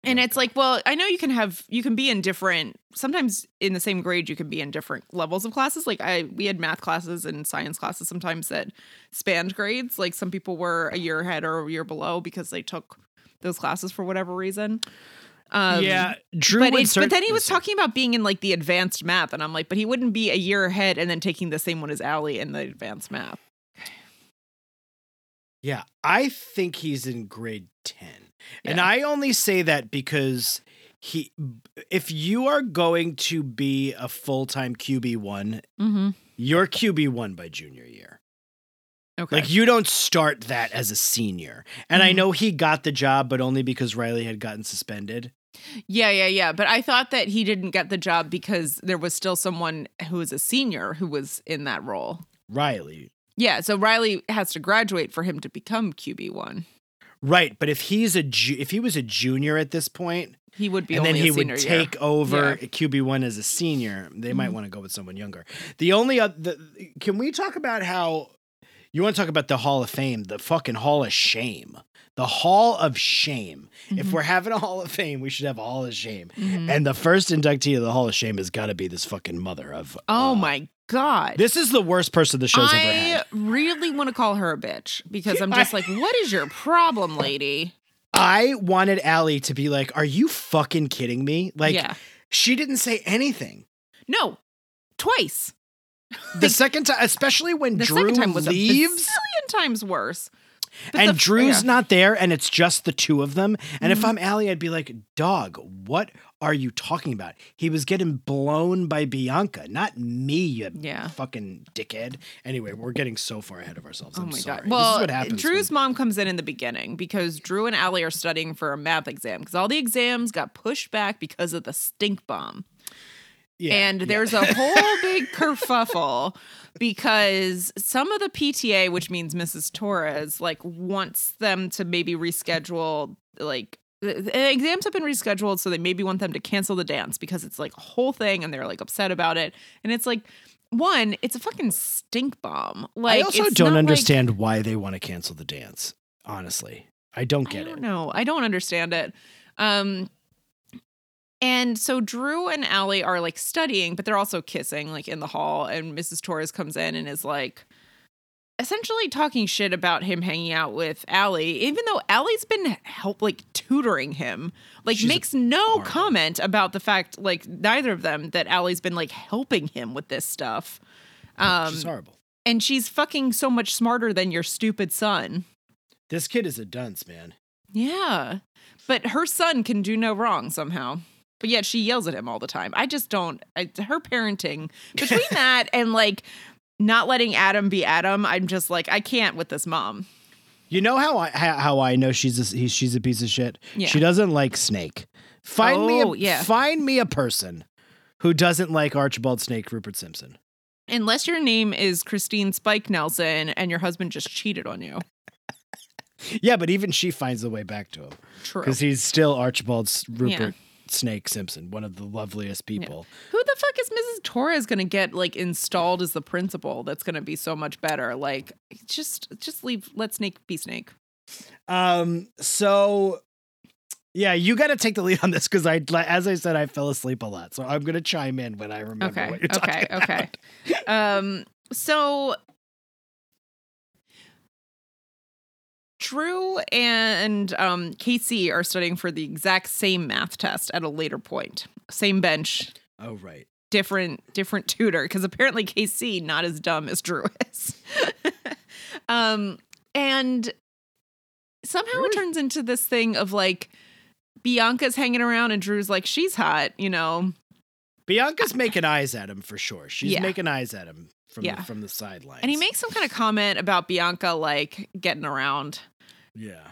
And it's like, well, I know you can have you can be in different sometimes in the same grade you can be in different levels of classes. Like I we had math classes and science classes sometimes that spanned grades. Like some people were a year ahead or a year below because they took those classes for whatever reason. Um, yeah, Drew. But, would it's, cer- but then he was talking about being in like the advanced math, and I'm like, but he wouldn't be a year ahead and then taking the same one as Allie in the advanced math. Yeah, I think he's in grade 10. And I only say that because he if you are going to be a full-time QB1, Mm-hmm. you're QB1 by junior year. Okay. Like you don't start that as a senior. And I Mhm. know he got the job but only because Riley had gotten suspended. Yeah, yeah, yeah. But I thought that he didn't get the job because there was still someone who was a senior who was in that role. Riley. Yeah, so Riley has to graduate for him to become QB1. Right, but if he's a ju- if he was a junior at this point He would be and then he would year. take over Yeah. QB1 as a senior, they might Mhm. want to go with someone younger. The only other, the, can we talk about how you want to talk about the Hall of Fame, the fucking Hall of Shame, the Hall of Shame. If Mhm. we're having a Hall of Fame, we should have a Hall of Shame. Mhm. And the first inductee of the Hall of Shame has got to be this fucking mother of. Oh uh, my god. This is the worst person the show's ever had. I really want to call her a bitch because I'm just like, what is your problem, lady? I wanted Allie to be like, "Are you fucking kidding me?" Like, yeah. she didn't say anything. No. Twice. The second time, especially when The Drew second time was leaves. a million times worse. But and the- Drew's yeah. not there, and it's just the two of them. And if Mhm. I'm Allie, I'd be like, "Dog, what are you talking about? He was getting blown by Bianca, not me, you Yeah. fucking dickhead." Anyway, we're getting so far ahead of ourselves. Oh I'm my sorry. god! Well, this is what happens. Drew's when- mom comes in in the beginning because Drew and Allie are studying for a math exam because all the exams got pushed back because of the stink bomb. yeah, and yeah. there's a whole big kerfuffle because some of the PTA, which means Mrs. Torres, like wants them to maybe reschedule like exams have been rescheduled so they maybe want them to cancel the dance because it's like a whole thing and they're like upset about it and it's like one it's a fucking stink bomb like I also don't not like- understand why they want to cancel the dance. Honestly, I don't get I it. don't know. I don't understand it. Um, and so Drew and Allie are like studying, but they're also kissing like in the hall. And Mrs. Torres comes in and is like essentially talking shit about him hanging out with Allie, even though Allie's been help like tutoring him. Like She's makes no comment about the fact, like neither of them, that Allie's been like helping him with this stuff. Um, She's horrible. and she's fucking so much smarter than your stupid son. This kid is a dunce, man. Yeah. But her son can do no wrong somehow. But yet she yells at him all the time. I just don't. I, her parenting, between that and like not letting Adam be Adam, I'm just like, I can't with this mom. You know how I how, I know she's a, he, she's a piece of shit. Yeah. She doesn't like Snake. Find me Oh, a yeah. find me a person who doesn't like Archibald Snake Rupert Simpson. Unless your name is Christine Spike Nelson and your husband just cheated on you. Yeah, but even she finds the way back to him True. because he's still Archibald Rupert Snake Simpson, one of the loveliest people. Who the fuck is Mrs. Torres gonna get like installed as the principal? That's gonna be so much better. Like, just just leave. Let Snake be Snake. Um, so yeah, you got to take the lead on this because I, as I said, I fell asleep a lot, so I'm gonna chime in when I remember Okay. what you're Okay. talking about. Okay. Um. So Drew and um, Casey are studying for the exact same math test at a later point. Same bench, Oh right. different different tutor because apparently KC not as dumb as Drew is. um and somehow Drew it turns into this thing of like Bianca's hanging around and Drew's like she's hot, you know. Bianca's making eyes at him for sure. She's Yeah. making eyes at him from Yeah. the, from the sidelines. And he makes some kind of comment about Bianca like getting around. Yeah.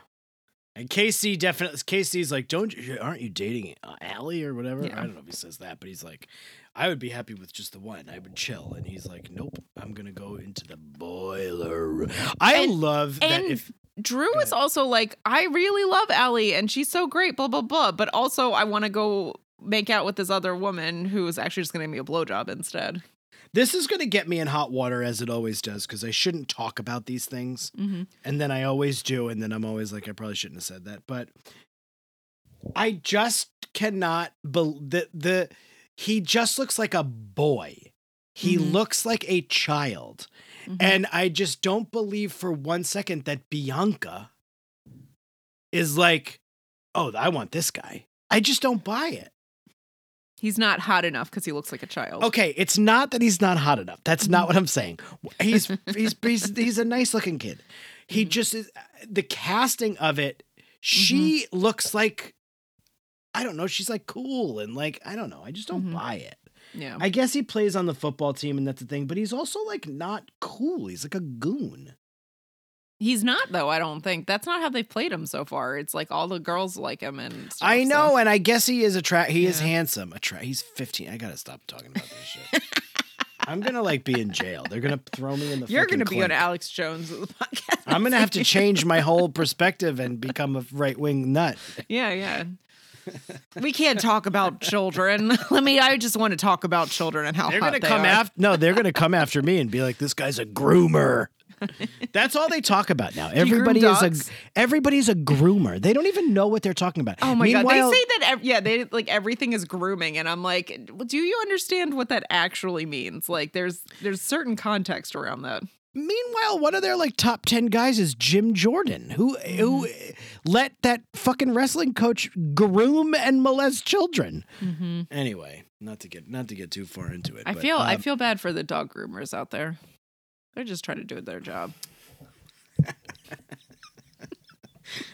And Casey definitely Casey's like, don't you aren't you dating uh, Allie or whatever? Yeah. I don't know if he says that, but he's like, I would be happy with just the one. I would chill. And he's like, nope, I'm gonna go into the boiler. room." I And- love that. and If Drew is also like, I really love Allie and she's so great, blah, blah, blah. But also, I want to go make out with this other woman who is actually just going to give me a blowjob instead. This is gonna get me in hot water as it always does, because I shouldn't talk about these things. Mm-hmm. And then I always do, and then I'm always like, I probably shouldn't have said that. But I just cannot bel the the he just looks like a boy. He Mhm. looks like a child. Mhm. And I just don't believe for one second that Bianca is like, "Oh, I want this guy." I just don't buy it. He's not hot enough because he looks like a child. Okay, it's not that he's not hot enough. That's not what I'm saying. He's he's he's, he's a nice looking kid. He Mhm. just is the casting of it. She looks like I don't know. She's like cool and like I don't know. I just don't Mhm. buy it. Yeah. I guess he plays on the football team and that's the thing, but he's also like not cool. He's like a goon. He's not though. I don't think that's not how they've played him so far. It's like all the girls like him and. Stuff, I so- know, and I guess he is attract. He is Yeah. handsome. Attract. He's 15. I gotta stop talking about this shit. I'm gonna like be in jail. They're gonna throw me in the. You're going to be on. Alex Jones of the podcast. I'm gonna have to change my whole perspective and become a right wing nut. Yeah, yeah. We can't talk about children. Let me. I just want to talk about children and how They're gonna they come after. No, they're gonna come after me and be like, "This guy's a groomer." That's all they talk about now. Everybody is a everybody's a groomer. They don't even know what they're talking about. Oh my god! They say that. Ev- yeah, they like everything is grooming, and I'm like, do you understand what that actually means? Like, there's there's certain context around that. Meanwhile, one of their like top ten guys is Jim Jordan, who who Mm-hmm. let that fucking wrestling coach groom and molest children. Mm-hmm. Anyway, not to get not to get too far into it. I but, feel I um, feel bad for the dog groomers out there. They're just trying to do their job.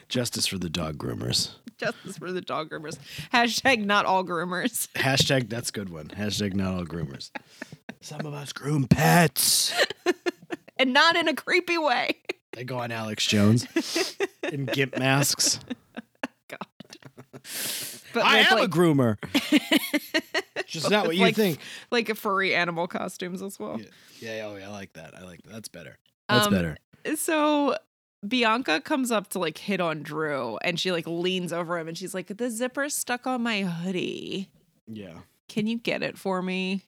justice for the dog groomers. Justice for the dog groomers. Hashtag not all groomers. Hashtag that's a good one. Hashtag not all groomers. Some of us groom pets. And not in a creepy way. They go on Alex Jones in gimp masks. But I am a like, groomer. Just not what you like, think. like a furry animal costumes as well. Yeah. Yeah, oh yeah, I like that. I like that. That's better. That's Um, better. So Bianca comes up to like hit on Drew and she like leans over him and she's like, The zipper's stuck on my hoodie. Yeah. Can you get it for me?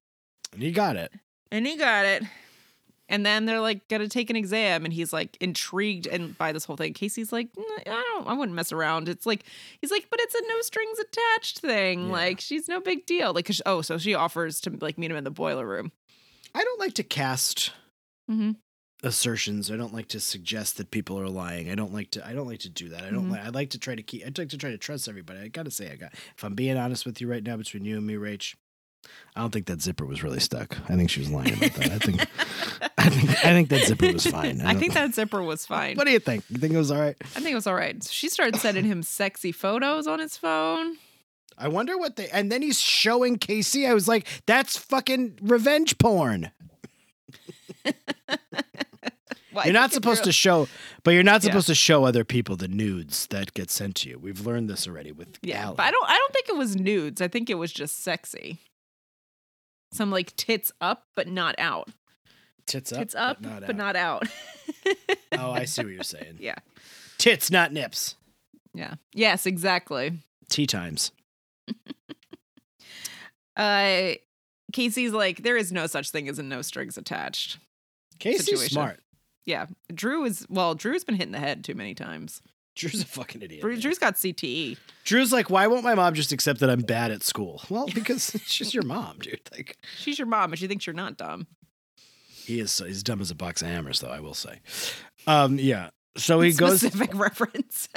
And he got it. And he got it. And then they're like gonna take an exam, and he's like intrigued and by this whole thing. Casey's like, "Mm, I don't, I wouldn't mess around. It's like he's like, but it's a no strings attached thing. Yeah. Like she's no big deal. Like oh, so she offers to like meet him in the boiler room. I don't like to cast Mm-hmm. assertions. I don't like to suggest that people are lying. I don't like to I don't like to do that. I don't Mhm. like I like to try to keep I'd like to try to trust everybody. I gotta say I got if I'm being honest with you right now between you and me, Rach, I don't think that zipper was really stuck. I think she was lying about that. I think I think I think that zipper was fine. I don't- think that zipper was fine. What do you think? You think it was all right? I think it was all right. So she started sending him sexy photos on his phone. I wonder what they and then he's showing Casey. I was like, that's fucking revenge porn. Well, You're not supposed to show, but you're not Yeah. supposed to show other people the nudes that get sent to you. We've learned this already with Yeah, Allie. but I don't. I don't think it was nudes. I think it was just sexy. Some like tits up, but not out. Tits up, tits up, but not out. out. Oh, I see what you're saying. yeah, Tits, not nips. yeah, yes, exactly. Tea times. Uh, Casey's like, there is no such thing as a no strings attached. Casey's Situation. smart. Yeah, Drew is well. Drew's been hit in the head too many times. Drew's a fucking idiot. Drew, Drew's got CTE. Drew's like, why won't my mom just accept that I'm bad at school? Well, because she's your mom, dude. Like, She's your mom, and she thinks you're not dumb. He is. He's dumb as a box of hammers, though. I will say. Um, yeah. So he goes. Specific reference.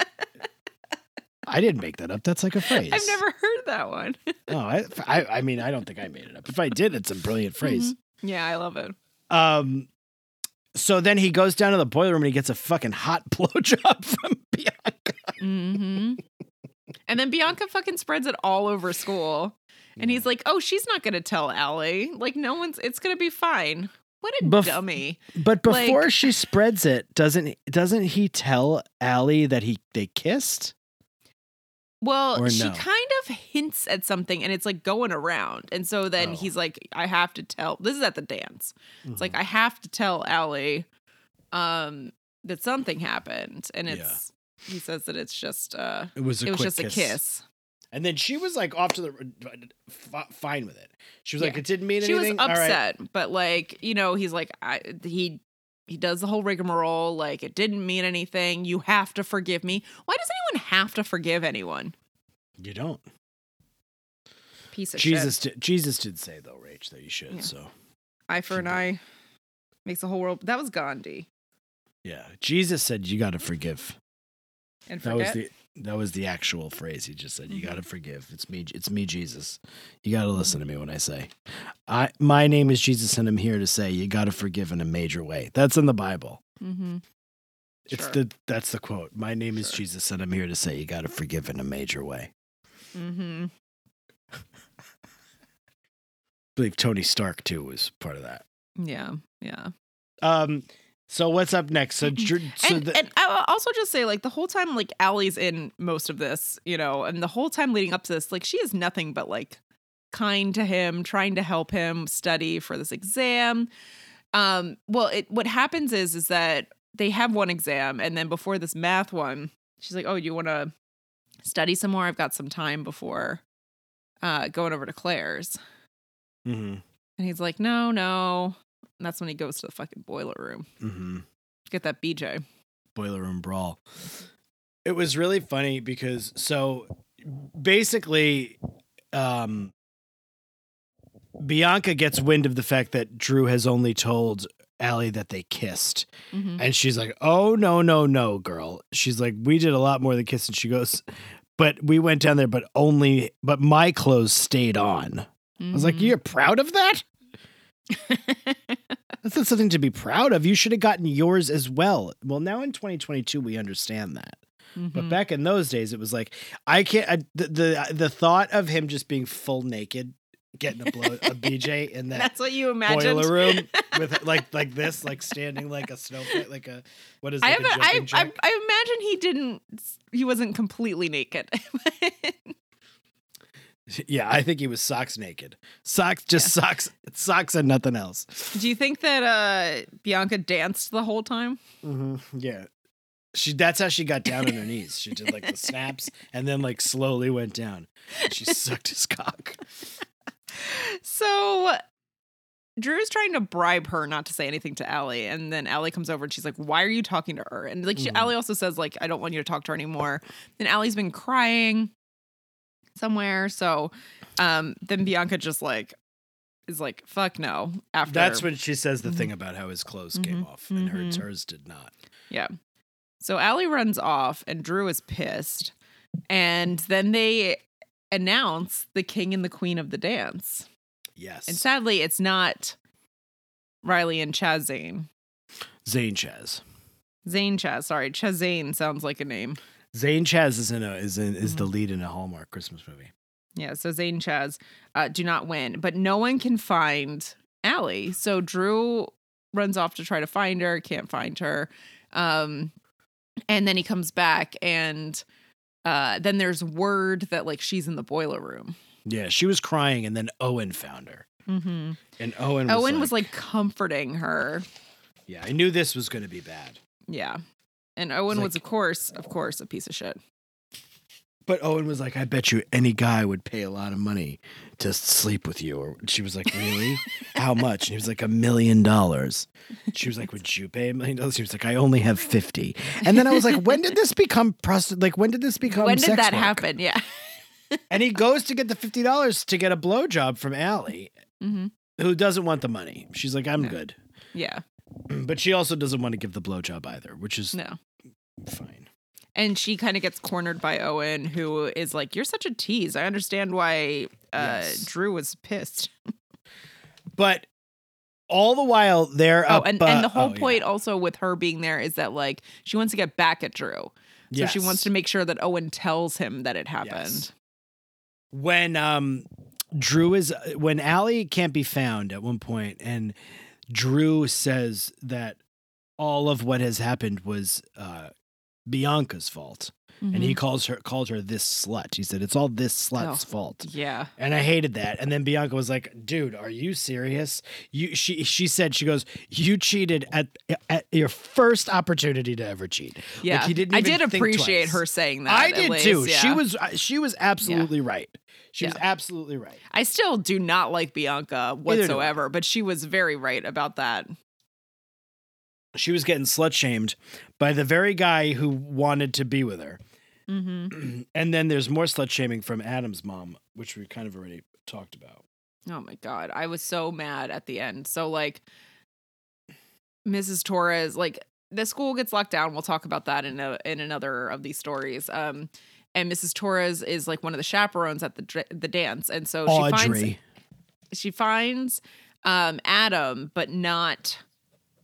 I didn't make that up. That's like a phrase. I've never heard that one. Oh, I, I, I mean, I don't think I made it up. If I did, it's a brilliant phrase. yeah, I love it. Um, so then he goes down to the boiler room and he gets a fucking hot blowjob from Bianca. Mm-hmm. and then Bianca fucking spreads it all over school. And he's like, "Oh, she's not gonna tell Allie. Like, no one's. It's gonna be fine." What a Bef- dummy. But before Like- she spreads it, doesn't doesn't he tell Allie that he they kissed? Well, she kind of hints at something, and it's like going around. And so then Oh. he's like, "I have to tell." This is at the dance. It's like Mm-hmm. I have to tell Allie, um, that something happened, and Yeah. it's. He says that it's just uh, it was a it was just a kiss. And then she was like off to the uh, f- fine with it. She was like, it didn't mean anything. she was. All right. upset, but like you know, he's like I he he does the whole rigmarole. Like it didn't mean anything. You have to forgive me. Why does anyone have to forgive anyone? You don't. Piece of Jesus shit. did, Jesus did say though, Rach, that you should. Yeah. So Eye for an eye makes the whole world. That was Gandhi. yeah, Jesus said you got to forgive. And That was forget. the that was the actual phrase he just said. You Mhm. got to forgive. It's me. It's me, Jesus. You got to listen to me when I say, I my name is Jesus, and I'm here to say you got to forgive in a major way. That's in the Bible. mm-hmm. It's Sure. the that's the quote. My name is Jesus, and I'm here to say you got to forgive in a major way. Mm-hmm. I believe Tony Stark too was part of that. Yeah. Yeah. Um. So what's up next? So, so and, the, and I'll also just say, like, the whole time, like, Allie's in most of this, you know, and the whole time leading up to this, like, she is nothing but, like, kind to him, trying to help him study for this exam. Um, well, it what happens is, is that they have one exam, and then before this math one, she's like, oh, you want to study some more? I've got some time before uh, going over to Claire's. Mm-hmm. And he's like, no, no. And that's when he goes to the fucking boiler room. mhm. Get that BJ. boiler room brawl. It was really funny because so basically um Bianca gets wind of the fact that Drew has only told Allie that they kissed. Mhm. And she's like, "Oh no, no, no, girl." She's like, "We did a lot more than kiss." And she goes, "But we went down there, but only, but my clothes stayed on." I was like, Mhm. "You're proud of that? That's not something to be proud of. You should have gotten yours as well." Well, now in 2022, we understand that. But Mhm. back in those days, it was like I can't. I, the, the the thought of him just being full naked, getting a blow a BJ in that That's what you imagine boiler room with like like this, like standing like a snowflake, like a what is I like have. a I, jumping I, jack? I imagine he didn't. He wasn't completely naked. Yeah, I think he was socks naked. Socks, just socks, socks, and nothing else. Do you think that uh Bianca danced the whole time? Mm-hmm. Yeah, she. That's how she got down on her knees. She did like the snaps, and then like slowly went down. She sucked his cock. So Drew's trying to bribe her not to say anything to Allie, and then Allie comes over and she's like, "Why are you talking to her?" And like, she, Mhm. Allie also says, "Like, I don't want you to talk to her anymore." And Allie's been crying somewhere, so um, then Bianca just like is like, "Fuck no." After That's when she says the Mhm. thing about how his clothes came Mhm. off, and hers Mhm. hers did not. Yeah. So Allie runs off and Drew is pissed. And then they announce the king and the queen of the dance. Yes, And sadly, it's not Riley and Chaz Zane. Zane Chaz. Zane Chaz, sorry. Chaz Zane sounds like a name. Zane Chaz is in a is in, is the Mm-hmm. lead in a Hallmark Christmas movie. Yeah, so Zane Chaz uh, do not win, but no one can find Allie. So Drew runs off to try to find her, can't find her. Um, and then he comes back, and uh, then there's word that like she's in the boiler room. Yeah, she was crying, and then Owen found her, Mm-hmm. and Owen was Owen like, was like comforting her. "Yeah, I knew this was going to be bad." Yeah. And Owen like- was, of course, of course, a piece of shit. But Owen was like, "I bet you any guy would pay a lot of money to sleep with you." Or she was like, "Really? How much?" And he was like, "A million dollars." She was like, "Would you pay a million dollars?" He was like, "I only have 50. And then I was like, "When did this become prosti- Like, when did this become? when did that work? happen? Yeah. And he goes to get the fifty dollars to get a blowjob from Allie, hmm who doesn't want the money. She's like, "I'm No. good," Yeah. but she also doesn't want to give the blowjob either, which is No. Fine. And she kind of gets cornered by Owen, who is like, You're such a tease. I understand why uh, Yes. Drew was pissed. But all the while they're Oh, up, and, uh, and the whole oh, yeah. point also with her being there is that, like, she wants to get back at Drew. So she wants to make sure that Owen tells him that it happened. Yes. when um Drew is when Allie can't be found at one point and Drew says that all of what has happened was uh Bianca's fault and he calls her called her this slut. He said it's all this slut's Oh. fault. Yeah. And I hated that. And then Bianca was like, "Dude, are you serious? You she she said she goes, "You cheated at at your first opportunity to ever cheat." Like, Yeah. he didn't I did appreciate twice. her saying that. I did least, too. She was uh, she was absolutely right. She was absolutely right. I still do not like Bianca Neither do I. whatsoever, but she was very right about that. She was getting slut shamed by the very guy who wanted to be with her. Mm-hmm. and then there's more slut shaming from Adam's mom, which we kind of already talked about. Oh my god, I was so mad at the end. So like Mrs. Torres, like the school gets locked down. We'll talk about that in a, in another of these stories. Um and Mrs. Torres is like one of the chaperones at the the dance and so she finds she finds um Adam but not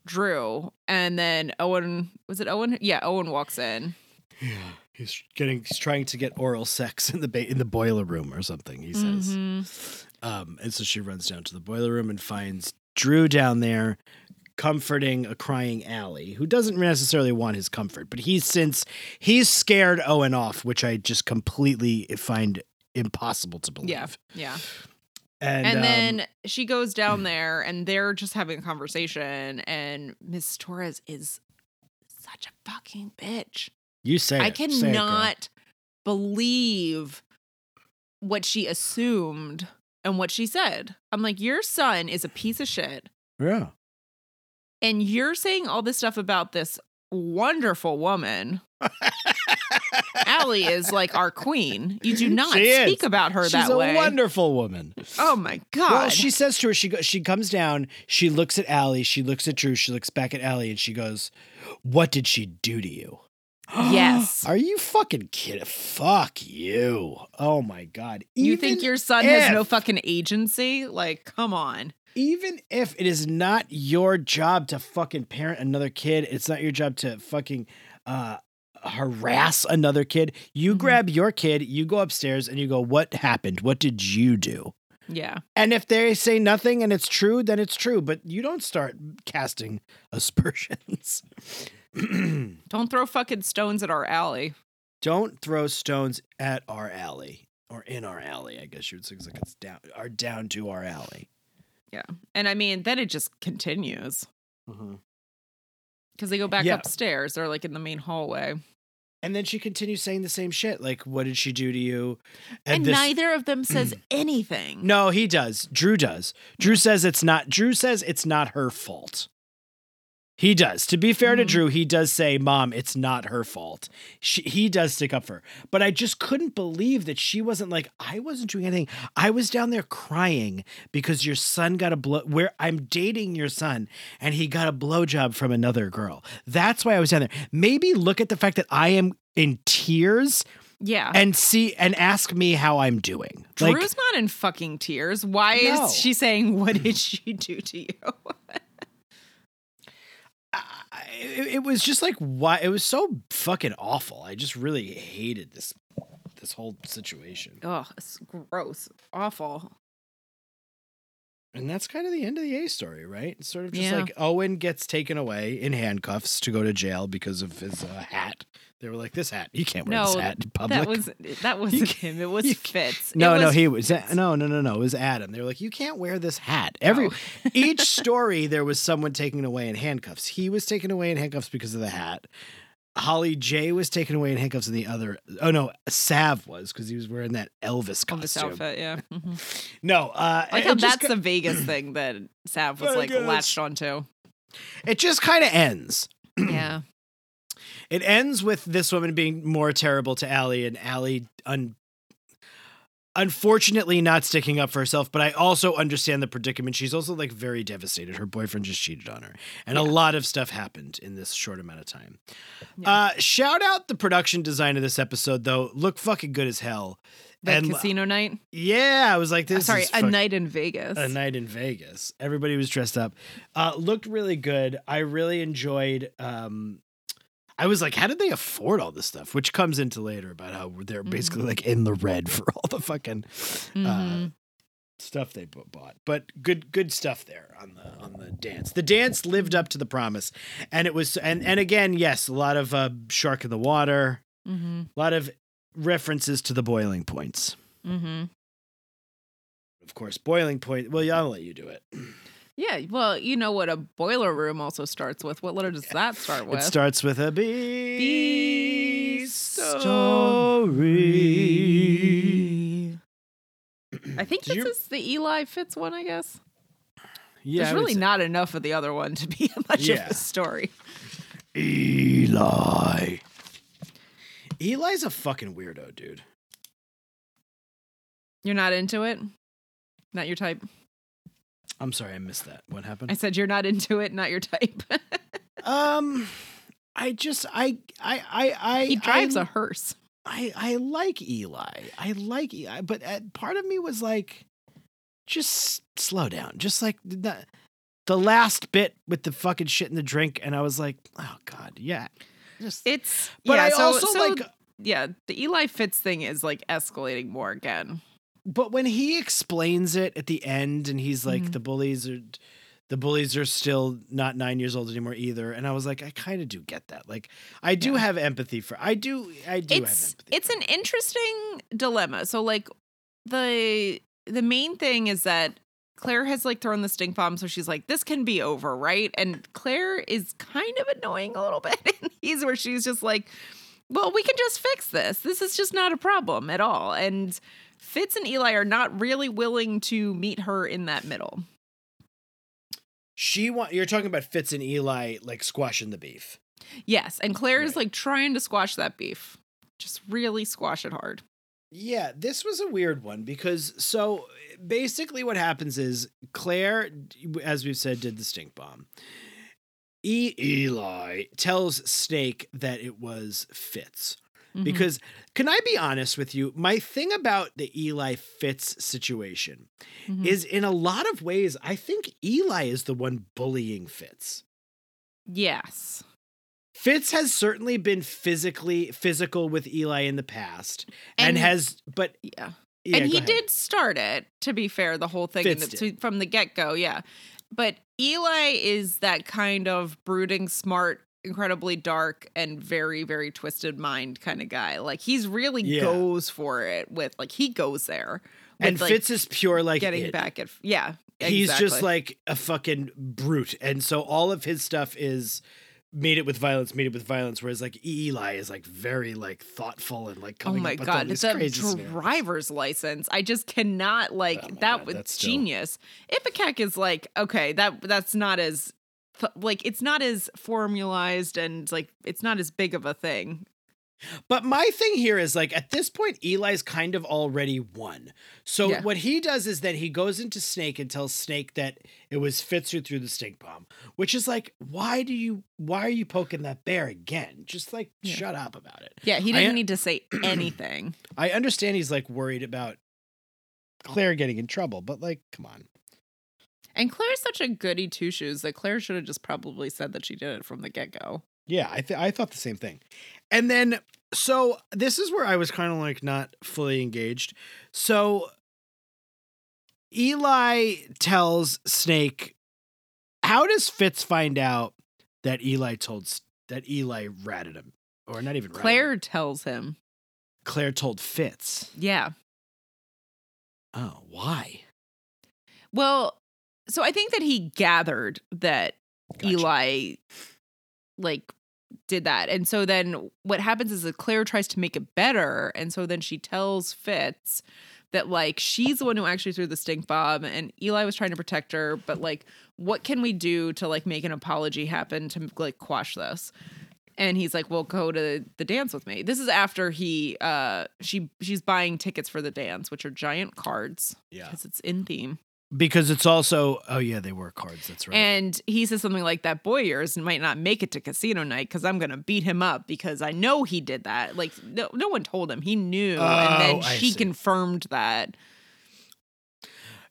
Drew. And then Owen was it Owen? Yeah, Owen walks in. Yeah, he's getting he's trying to get oral sex in the ba- in the boiler room or something. He says, Mhm. um, and so she runs down to the boiler room and finds Drew down there, comforting a crying Allie, who doesn't necessarily want his comfort, but he's since he's scared Owen off, which I just completely find impossible to believe. Yeah. Yeah. And, and um, then she goes down there and they're just having a conversation and miss torres is such a fucking bitch. You say i it. Say it, cannot believe what she assumed and what she said. I'm like your son is a piece of shit. Yeah. and you're saying all this stuff about this wonderful woman Allie is like our queen. You do not She is. speak about her She's that a way. wonderful woman. oh my god! Well, she says to her, she go, she comes down, she looks at Allie, she looks at Drew, she looks back at Allie, and she goes, "What did she do to you?" Yes. Are you fucking kidding? Fuck you! Oh my god! You think your son has no fucking agency? Like, come on. even if it is not your job to fucking parent another kid, it's not your job to fucking uh, harass another kid. You Mhm. grab your kid, you go upstairs, and you go, "What happened? What did you do?" Yeah. And if they say nothing and it's true, then it's true. But you don't start casting aspersions. Don't throw fucking stones at our alley. don't throw stones at our alley or in our alley. I guess you would say 'cause, like it's down, are down to our alley. Yeah. And I mean, then it just continues because they go back Yeah. upstairs. They're like in the main hallway. And then she continues saying the same shit. Like, what did she do to you? And, this- neither of them says anything. No, he does. Drew does. Drew says it's not. Drew says it's not her fault. He does. To be fair to Mhm. Drew, he does say, "Mom, it's not her fault." She, he does stick up for her, but I just couldn't believe that she wasn't like, "I wasn't doing anything. I was down there crying because your son got a blow. Where I'm dating your son, and he got a blowjob from another girl. That's why I was down there. Maybe look at the fact that I am in tears Yeah. and see and ask me how I'm doing. Like, Drew's not in fucking tears. Why No. is she saying, What did she do to you? It, it was just like why it was so fucking awful. I just really hated this this whole situation. Oh, it's gross. Awful. And that's kind of the end of the A story, right? It's sort of just Yeah. like Owen gets taken away in handcuffs to go to jail because of his uh, hat. They were like, "This hat, you can't wear this No, hat in public." That was that wasn't him. It was Fitz. It no, no, he was no, no, no, no. It was Adam. They were like, "You can't wear this hat." Every Oh. each story, there was someone taken away in handcuffs. He was taken away in handcuffs because of the hat. Holly J was taken away in handcuffs, and the other, oh no, Sav was because he was wearing that Elvis costume. outfit. Yeah. Mhm. No, uh, Like how that's the Vegas thing that Sav was like latched onto. it just kind of ends. Yeah. It ends with this woman being more terrible to Allie and Allie un- unfortunately not sticking up for herself, but I also understand the predicament. She's also like very devastated. Her boyfriend just cheated on her. And a lot of stuff happened in this short amount of time. Yeah. Uh shout out the production design of this episode though. Look fucking good as hell. That and casino night. yeah, I was like this Sorry, is a night in Vegas. a night in Vegas. Everybody was dressed up. Uh, looked really good. I really enjoyed. Um, I was like, how did they afford all this stuff? Which comes into later about how they're basically Mhm. like in the red for all the fucking uh, Mhm. stuff they bought. But good, good stuff there on the on the dance. The dance lived up to the promise, and it was and and again, yes, a lot of uh, shark in the water, Mhm. a lot of references to the boiling points. Mhm. Of course, boiling point. Well, yeah, I'll let you do it. Yeah. Well, you know what a boiler room also starts with. What letter does that start with? It starts with a B, B story. I think Did this you- is the Eli Fitz one, I guess. Yeah, There's really not enough of the other one to be much Yeah. of a story. Eli. Eli's a fucking weirdo, dude. You're not into it? Not your type? I'm sorry, I missed that. What happened? I said you're not into it, not your type. Um, I just I I I I he drives I, a hearse. I I like Eli. I like Eli, but uh, part of me was like, just slow down. Just like the the last bit with the fucking shit in the drink, and I was like, oh god, yeah. Just, It's but yeah, I so, also so, like. yeah, the Eli Fitz thing is like escalating more again. But when he explains it at the end, and he's like, Mhm. the bullies are. The bullies are still not nine years old anymore either, and I was like, I kind of do get that. Like, I do Yeah. have empathy for. I do. I do have it's empathy. it's an interesting dilemma. So like the the main thing is that Claire has like thrown the stink bomb, so she's like, this can be over, right? And Claire is kind of annoying a little bit. And he's where she's just like, well, we can just fix this. This is just not a problem at all. And Fitz and Eli are not really willing to meet her in that middle. She want you're talking about Fitz and Eli like squashing the beef. Yes, and Claire is like trying to squash that beef. Just really squash it hard. Yeah, this was a weird one because so basically what happens is Claire, as we've said, did the stink bomb. E- Eli tells Snake that it was Fitz. Mhm. Because can I be honest with you? My thing about the Eli Fitz situation Mhm. is in a lot of ways, I think Eli is the one bullying Fitz. yes. Fitz has certainly been physically physical with Eli in the past and, And- has but Yeah. yeah, and he ahead. did start it, to be fair, the whole thing in the, from the get go, yeah. But Eli is that kind of brooding, smart, incredibly dark, and very, very twisted mind kind of guy. Like he's really Yeah. goes for it with like he goes there. With, and like, Fitz is pure like getting it. back at yeah. He's just like a fucking brute, and so all of his stuff is meet it with violence, meet it with violence. Whereas like Eli is like very like thoughtful and like Oh my up with all god, it's a driver's license. I just cannot like Oh that God, was that's still- genius. Ipecac is like, okay, that that's not as like it's not as formalized and like it's not as big of a thing. But my thing here is like at this point, Eli's kind of already won. So Yeah. what he does is that he goes into Snake and tells Snake that it was Fitz who threw the stink bomb, which is like, why do you why are you poking that bear again? Just like Yeah. shut up about it. Yeah, he didn't need to say anything. I understand he's like worried about Claire getting in trouble, but like, come on. And Claire's such a goody two shoes that Claire should have just probably said that she did it from the get go. Yeah, I th- I thought the same thing. And then so this is where I was kind of like not fully engaged. So Eli tells Snake how does Fitz find out that Eli told that Eli ratted him or not even ratted him. Claire tells him, Claire told Fitz. yeah. Oh, why? Well, so I think that he gathered that Gotcha. Eli like did that. And so then what happens is that Claire tries to make it better. And so then she tells Fitz that like she's the one who actually threw the stink bomb and Eli was trying to protect her, but like what can we do to like make an apology happen to like quash this? And he's like, "Well, go to the dance with me." This is after he uh she she's buying tickets for the dance, which are giant cards Yeah. because it's in theme. Because it's also oh yeah, they were cards, that's right. And he says something like that boy yours might not make it to casino night because I'm gonna beat him up because I know he did that. Like no, no one told him. He knew. Oh, and then I she see. confirmed that.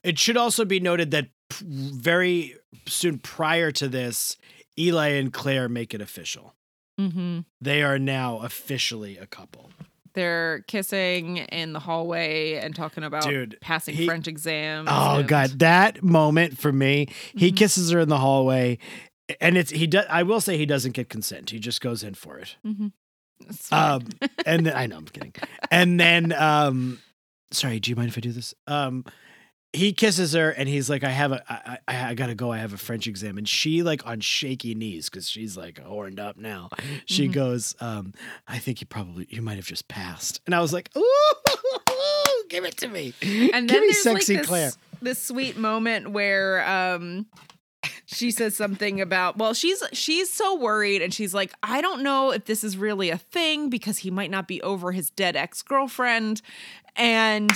It should also be noted that p- very soon prior to this, Eli and Claire make it official. Mm-hmm. They are now officially a couple. They're kissing in the hallway and talking about Dude, passing he- French exams. Oh and- god, that moment for me. He Mhm. kisses her in the hallway, and it's he. does. I will say he doesn't get consent. He just goes in for it. Mhm. Um, and then I know I'm kidding. And then, um, sorry, do you mind if I do this? Um, he kisses her, and he's like, "I have a, I, I, I gotta go. I have a French exam." And she, like, on shaky knees, because she's like horned up now. She Mhm. goes, um, "I think you probably, you might have just passed." And I was like, "Ooh, give it to me, and give then me there's sexy like this, Claire." this sweet moment where um she says something about well she's she's so worried and she's like i don't know if this is really a thing because he might not be over his dead ex-girlfriend and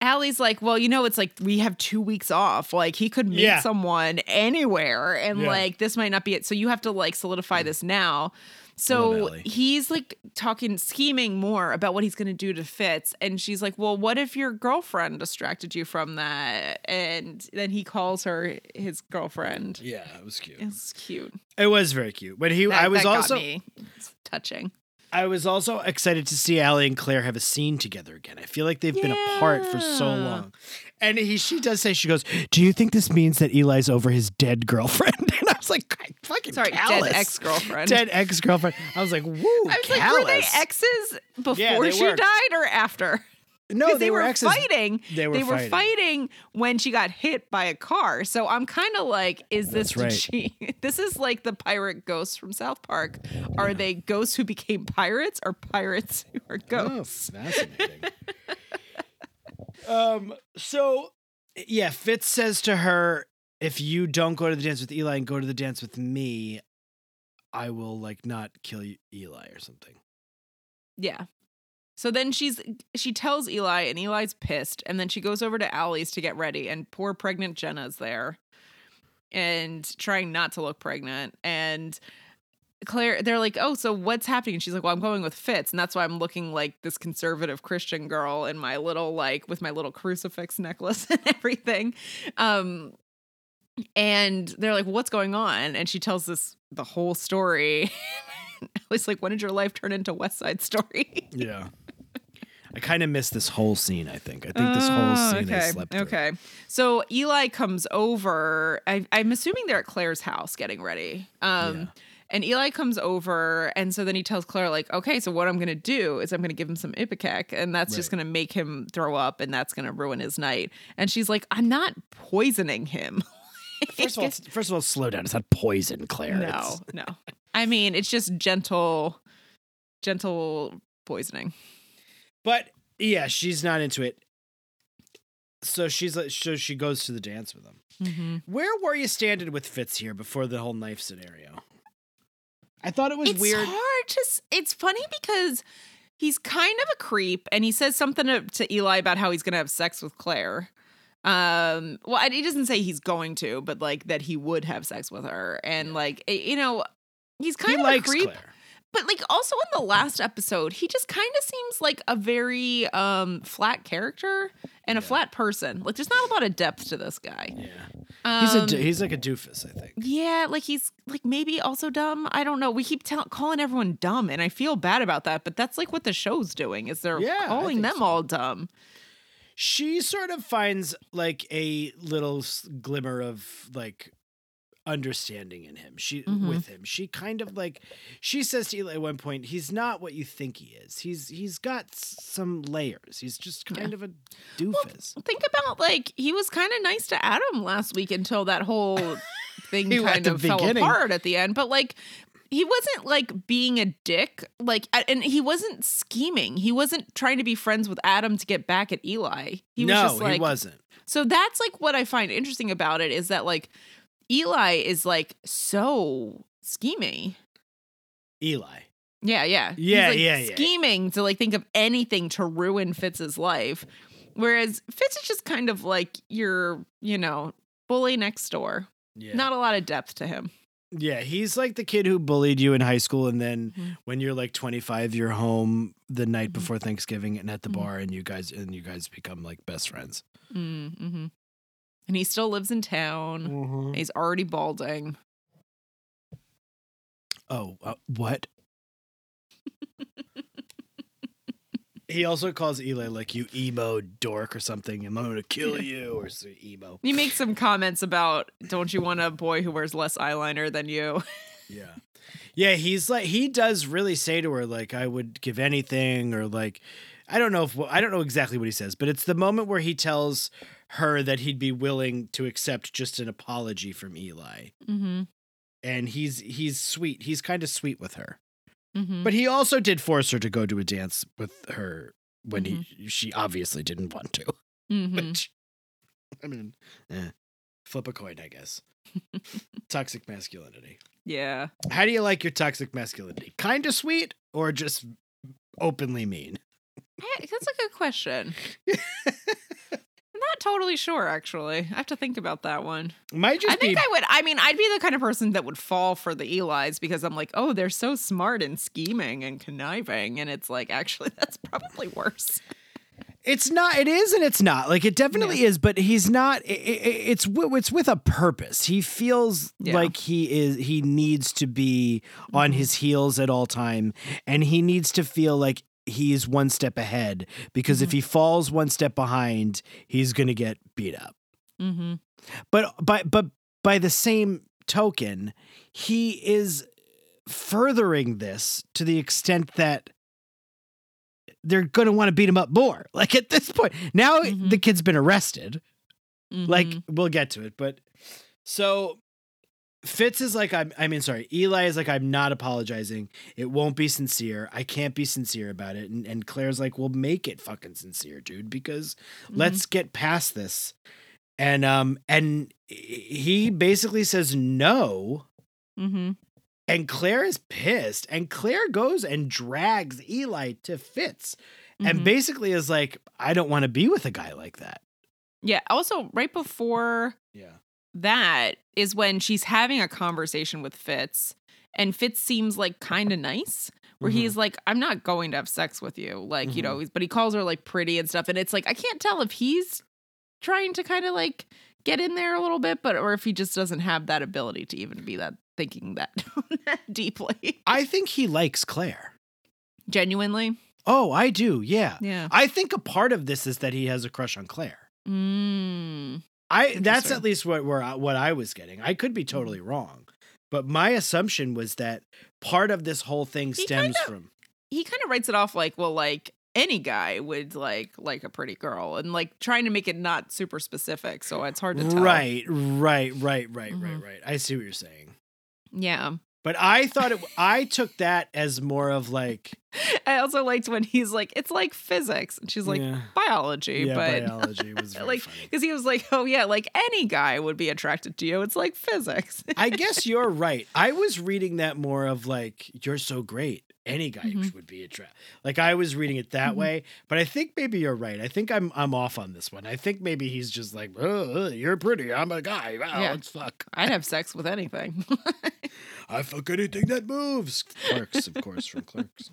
Allie's like, well, you know, it's like we have two weeks off. Like he could meet Yeah. someone anywhere, and Yeah. like this might not be it. So you have to like solidify this now. So he's like talking, scheming more about what he's going to do to Fitz. And she's like, Well, what if your girlfriend distracted you from that? And then he calls her his girlfriend. Yeah, it was cute. It's cute. It was very cute. But he, That, I was that got also, me. Touching. I was also excited to see Allie and Claire have a scene together again. I feel like they've been apart for so long. And he, she does say, she goes, "Do you think this means that Eli's over his dead girlfriend?" And I was like, "Fucking Sorry, callous. dead ex girlfriend. dead ex girlfriend." I was like, "Woo, I was like, were they callous." exes before they she were. died or after? No, Because they, were, exes. fighting. They were fighting. fighting when she got hit by a car. So I'm kind of like, is this right. she? This is like the pirate ghosts from South Park. Are they ghosts who became pirates or pirates who are ghosts? Oh, ghosts? fascinating. um. So, yeah, Fitz says to her, "If you don't go to the dance with Eli and go to the dance with me, I will like not kill you, Eli or something." Yeah. So then she's she tells Eli, and Eli's pissed, and then she goes over to Allie's to get ready, and poor pregnant Jenna's there, and trying not to look pregnant, and Claire, they're like, "Oh, so what's happening?" And she's like, "Well, I'm going with Fitz, and that's why I'm looking like this conservative Christian girl in my little like with my little crucifix necklace and everything." Um, and they're like, "What's going on?" And she tells this the whole story. It's like, when did your life turn into West Side Story? Yeah. I kind of missed this whole scene. I think. I think this whole Oh, scene I okay. slept through. Okay. So Eli comes over. I, I'm assuming they're at Claire's house getting ready. Um, Yeah. And Eli comes over, and so then he tells Claire, like, okay, so what I'm going to do is I'm going to give him some Ipecac, and that's just going to make him throw up, and that's going to ruin his night. And she's like, I'm not poisoning him. First of all, first of all, slow down. It's not poison, Claire. no, no. I mean, it's just gentle, gentle poisoning. But yeah, she's not into it. So she's like, so she goes to the dance with him. Mm-hmm. Where were you standing with Fitz here before the whole knife scenario? I thought it was it's weird. hard to. It's funny because he's kind of a creep, and he says something to, to Eli about how he's going to have sex with Claire. Um, well, he doesn't say he's going to, but like that he would have sex with her, and like you know, he's kind He of a creep. Claire. But like also in the last episode, he just kind of seems like a very um flat character and a Yeah. flat person. Like there's not a lot of depth to this guy. Yeah, Um, he's a do- he's like a doofus. I think. yeah, like he's like maybe also dumb. I don't know. We keep tell- calling everyone dumb, and I feel bad about that. But that's like what the show's doing is they're Yeah, calling them so. all dumb. She sort of finds like a little glimmer of like understanding in him. She Mhm. with him. She kind of like she says to Eli at one point, "He's not what you think he is. He's he's got some layers. He's just kind of a doofus." Think about like he was kind of nice to Adam last week until that whole thing kind of fell beginning. apart at the end. But like he wasn't like being a dick, like, and he wasn't scheming. He wasn't trying to be friends with Adam to get back at Eli. He was no, just like, he wasn't. So that's like what I find interesting about it is that like Eli is like so schemy. Eli. Yeah, yeah. Yeah, He's like yeah, yeah. Scheming to like think of anything to ruin Fitz's life. Whereas Fitz is just kind of like your, you know, bully next door. Yeah. Not a lot of depth to him. Yeah, he's like the kid who bullied you in high school, and then Mhm. when you're like 25, you're home the night Mhm. before Thanksgiving and at the Mhm. bar, and you guys and you guys become like best friends. And he still lives in town. Mm-hmm. He's already balding. Oh, uh, what? he also calls Eli like you emo dork or something, and I'm gonna kill you or so emo. He makes some comments about, don't you want a boy who wears less eyeliner than you? Yeah. Yeah, he's like he does really say to her like I would give anything or like I don't know if I don't know exactly what he says, but it's the moment where he tells her that he'd be willing to accept just an apology from Eli. Mm-hmm. And he's he's sweet. He's kind of sweet with her. Mm-hmm. But he also did force her to go to a dance with her when he Mm-hmm. she obviously didn't want to. mm-hmm. Which I mean, eh, Flip a coin, I guess. toxic masculinity. Yeah. How do you like your toxic masculinity? Kind of sweet or just openly mean? Eh, That's a good question. Totally sure, actually. I have to think about that one. Might just I think be. I would. I mean, I'd be the kind of person that would fall for the Eli's because I'm like, oh, they're so smart and scheming and conniving, and it's like, actually, that's probably worse. It's not. It is, and it's not. Like it definitely is, but he's not. i i it's it's with a purpose. He feels Yeah. like he is. He needs to be on his heels at all time, and he needs to feel like he's one step ahead. Because if he falls one step behind, he's gonna get beat up. Mm-hmm. But by but by the same token, he is furthering this to the extent that they're going to want to beat him up more. Like at this point, now Mhm. the kid's been arrested. Like Mm-hmm. we'll get to it, but so Fitz is like I'm I mean sorry, Eli is like I'm not apologizing. It won't be sincere. I can't be sincere about it. And and Claire's like, "Well, make it fucking sincere, dude, because Mm-hmm. let's get past this." And um and he basically says no Mm-hmm. and Claire is pissed and Claire goes and drags Eli to Fitz and Mhm. basically is like, "I don't want to be with a guy like that." Yeah. Also, right before Yeah. That is when she's having a conversation with Fitz, and Fitz seems like kind of nice. Where Mhm. he's like, I'm not going to have sex with you. Like, you know, but he calls her like pretty and stuff. And it's like, I can't tell if he's trying to kind of like get in there a little bit, but or if he just doesn't have that ability to even be that thinking that, that deeply. I think he likes Claire. Genuinely. Oh, I do. Yeah. Yeah. I think a part of this is that he has a crush on Claire. Mm. I that's at least what where I- what I was getting. I could be totally wrong, but my assumption was that part of this whole thing He stems kinda- from He kind of writes it off like, well, like any guy would like like a pretty girl and like trying to make it not super specific. So it's hard to tell. right, right, right, right, Mhm. right, right. I see what you're saying. Yeah. But I thought it. I took that as more of like I also liked when he's like, it's like physics. And she's like, yeah, biology. yeah, but biology was very like, because he was like, oh, yeah, like any guy would be attracted to you. It's like physics. I guess you're right. I was reading that more of like you're so great. Any guy Mhm. would be attracted. Like I was reading it that Mhm. way, but I think maybe you're right. I think I'm I'm off on this one. I think maybe he's just like, oh, you're pretty. I'm a guy. Wow, Yeah. let's fuck. I'd have sex with anything. I fuck anything that moves. Clerks, of course, from Clerks.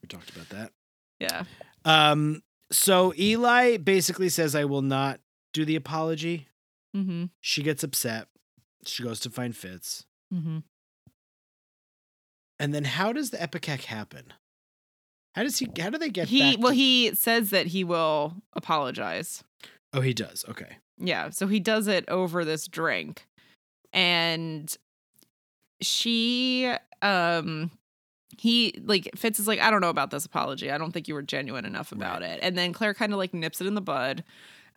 We talked about that. yeah. Um. So Eli basically says, "I will not do the apology." Mm-hmm. She gets upset. She goes to find Fitz. Mm-hmm. And then how does the Ipecac happen? How does he how do they get He, well, to- he says that he will apologize. Oh, he does. Okay. Yeah. So he does it over this drink. And she um he like Fitz is like, I don't know about this apology. I don't think you were genuine enough about it. And then Claire kind of like nips it in the bud.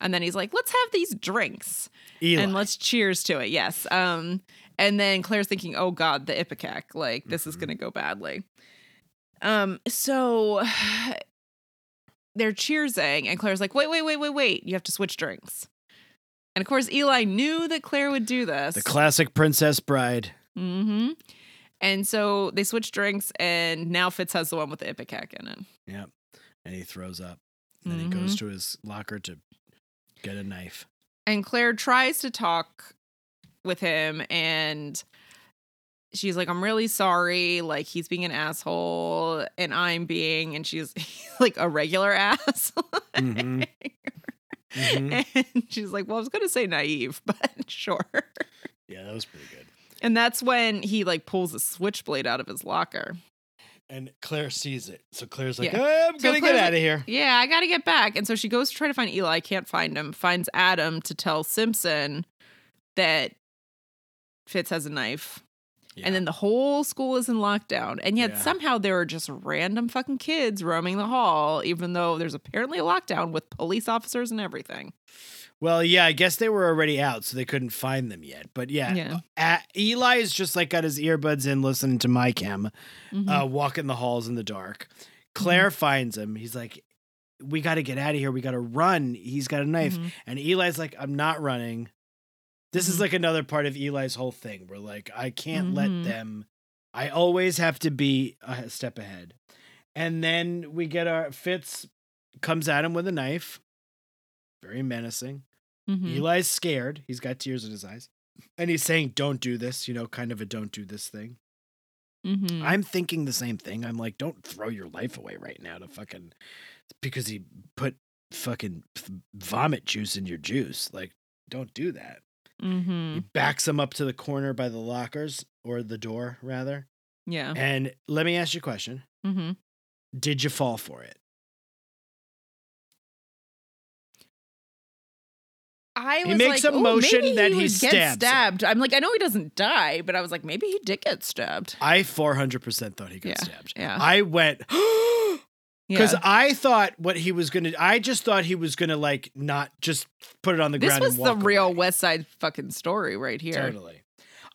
And then he's like, let's have these drinks Eli. and let's cheers to it. Yes. Um, and then Claire's thinking, oh God, the Ipecac, like this is Mhm. gonna go badly. Um, so they're cheersing, and Claire's like, wait, wait, wait, wait, wait, you have to switch drinks. And of course, Eli knew that Claire would do this. the classic Princess Bride. mm-hmm. And so they switch drinks, and now Fitz has the one with the Ipecac in it. Yep. And he throws up. And then he Mm-hmm. goes to his locker to get a knife. And Claire tries to talk with him and she's like, I'm really sorry. Like, he's being an asshole and I'm being, and she's like a regular ass. Mhm. Mhm. And she's like, Well, I was going to say naive, but sure. Yeah, that was pretty good. And that's when he like pulls a switchblade out of his locker. And Claire sees it. So Claire's like, Yeah. "Oh, I'm So gonna Claire's get out of here. Yeah, I got to get back. And so she goes to try to find Eli, can't find him, finds Adam to tell Simpson that Fitz has a knife. Yeah. And then the whole school is in lockdown. And yet Yeah. somehow there are just random fucking kids roaming the hall, even though there's apparently a lockdown with police officers and everything. Well, yeah, I guess they were already out, so they couldn't find them yet. But yeah, Yeah. uh, Eli is just like got his earbuds in, listening to my chem, Mhm. uh, walking the halls in the dark. Claire finds him. He's like, "We got to get out of here. We got to run." He's got a knife, Mhm. and Eli's like, "I'm not running. This is Mhm. like another part of Eli's whole thing where like I can't Mhm. let them I always have to be a step ahead. And then we get our Fitz comes at him with a knife. Very menacing. Mhm. Eli's scared. He's got tears in his eyes. And he's saying, Don't do this, you know, kind of a don't do this thing. Mhm. I'm thinking the same thing. I'm like, don't throw your life away right now to fucking because he put fucking vomit juice in your juice. Like, don't do that. He Mhm. backs him up to the corner by the lockers or the door, rather. Yeah. And let me ask you a question Mm-hmm. Did you fall for it? I He was makes like, a motion maybe that he he stabs him." stabbed. I'm like, I know he doesn't die, but I was like, maybe he did get stabbed. I 400% thought he got Yeah, stabbed. yeah. I went, because Yeah. I thought what he was going to, I just thought he was going to like not just put it on the This ground. This was the real away. West Side fucking story right here. Totally.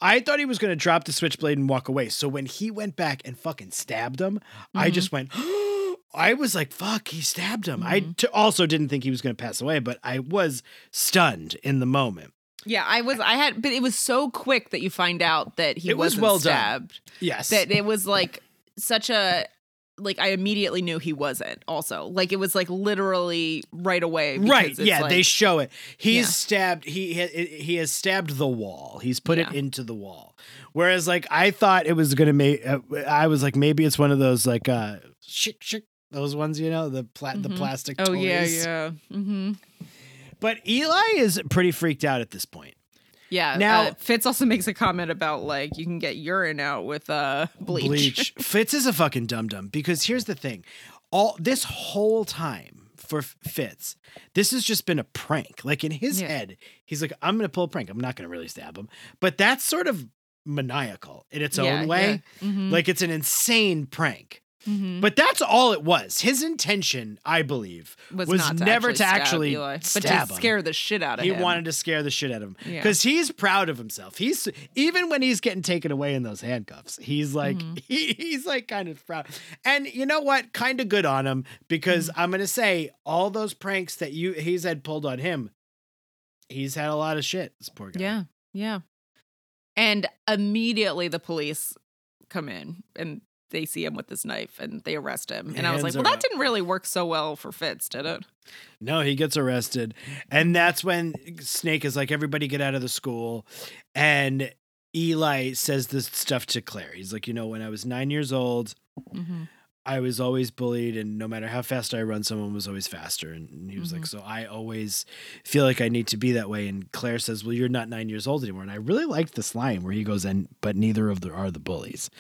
I thought he was going to drop the switchblade and walk away. So when he went back and fucking stabbed him, I Mhm. just went, I was like, fuck, he stabbed him. I Mhm. t- also didn't think he was going to pass away, but I was stunned in the moment. Yeah, I was. I had, but it was so quick that you find out that he It was well done. stabbed. Yes. That it was like such a like I immediately knew he wasn't. Also, like it was like literally right away. right. it's Yeah. they show it. He's Yeah. stabbed. He, he he has stabbed the wall. He's put it into the wall. Whereas, like, I thought it was going to make, uh, I was like, maybe it's one of those, like, uh, shick, shick, those ones, you know, the pla- the Mhm. plastic Oh toys. yeah, yeah, mm-hmm. But Eli is pretty freaked out at this point. Yeah. Now- uh, Fitz also makes a comment about like you can get urine out with uh bleach. Bleach. Fitz is a fucking dum dum because here's the thing: all this whole time for Fitz, this has just been a prank. Like in his Yeah. head, he's like, "I'm gonna pull a prank. I'm not gonna really stab him." But that's sort of maniacal in its Yeah, own way. yeah. Mhm. Like it's an insane prank. Mhm. But that's all it was. His intention, I believe, was, was to never actually to stab actually Eli, but to him. scare the shit out of he him. He wanted to scare the shit out of him Yeah. because he's proud of himself. He's even when he's getting taken away in those handcuffs, he's like Mhm. he, he's like kind of proud. And you know what? Kind of good on him because Mm-hmm. I'm gonna say all those pranks that you he's had pulled on him, he's had a lot of shit. This poor guy. Yeah, yeah. And immediately the police come in and they see him with this knife and they arrest him. And I was like, well, that didn't really work so well for Fitz, did it? No, he gets arrested. And that's when Snake is like, everybody get out of the school. And Eli says this stuff to Claire. He's like, you know, when I was nine years old, Mm-hmm. I was always bullied, and no matter how fast I run, someone was always faster. And he was like, so I always feel like I need to be that way. And Claire says, well, you're not nine years old anymore. And I really liked this line where he goes, and but neither of the are the bullies.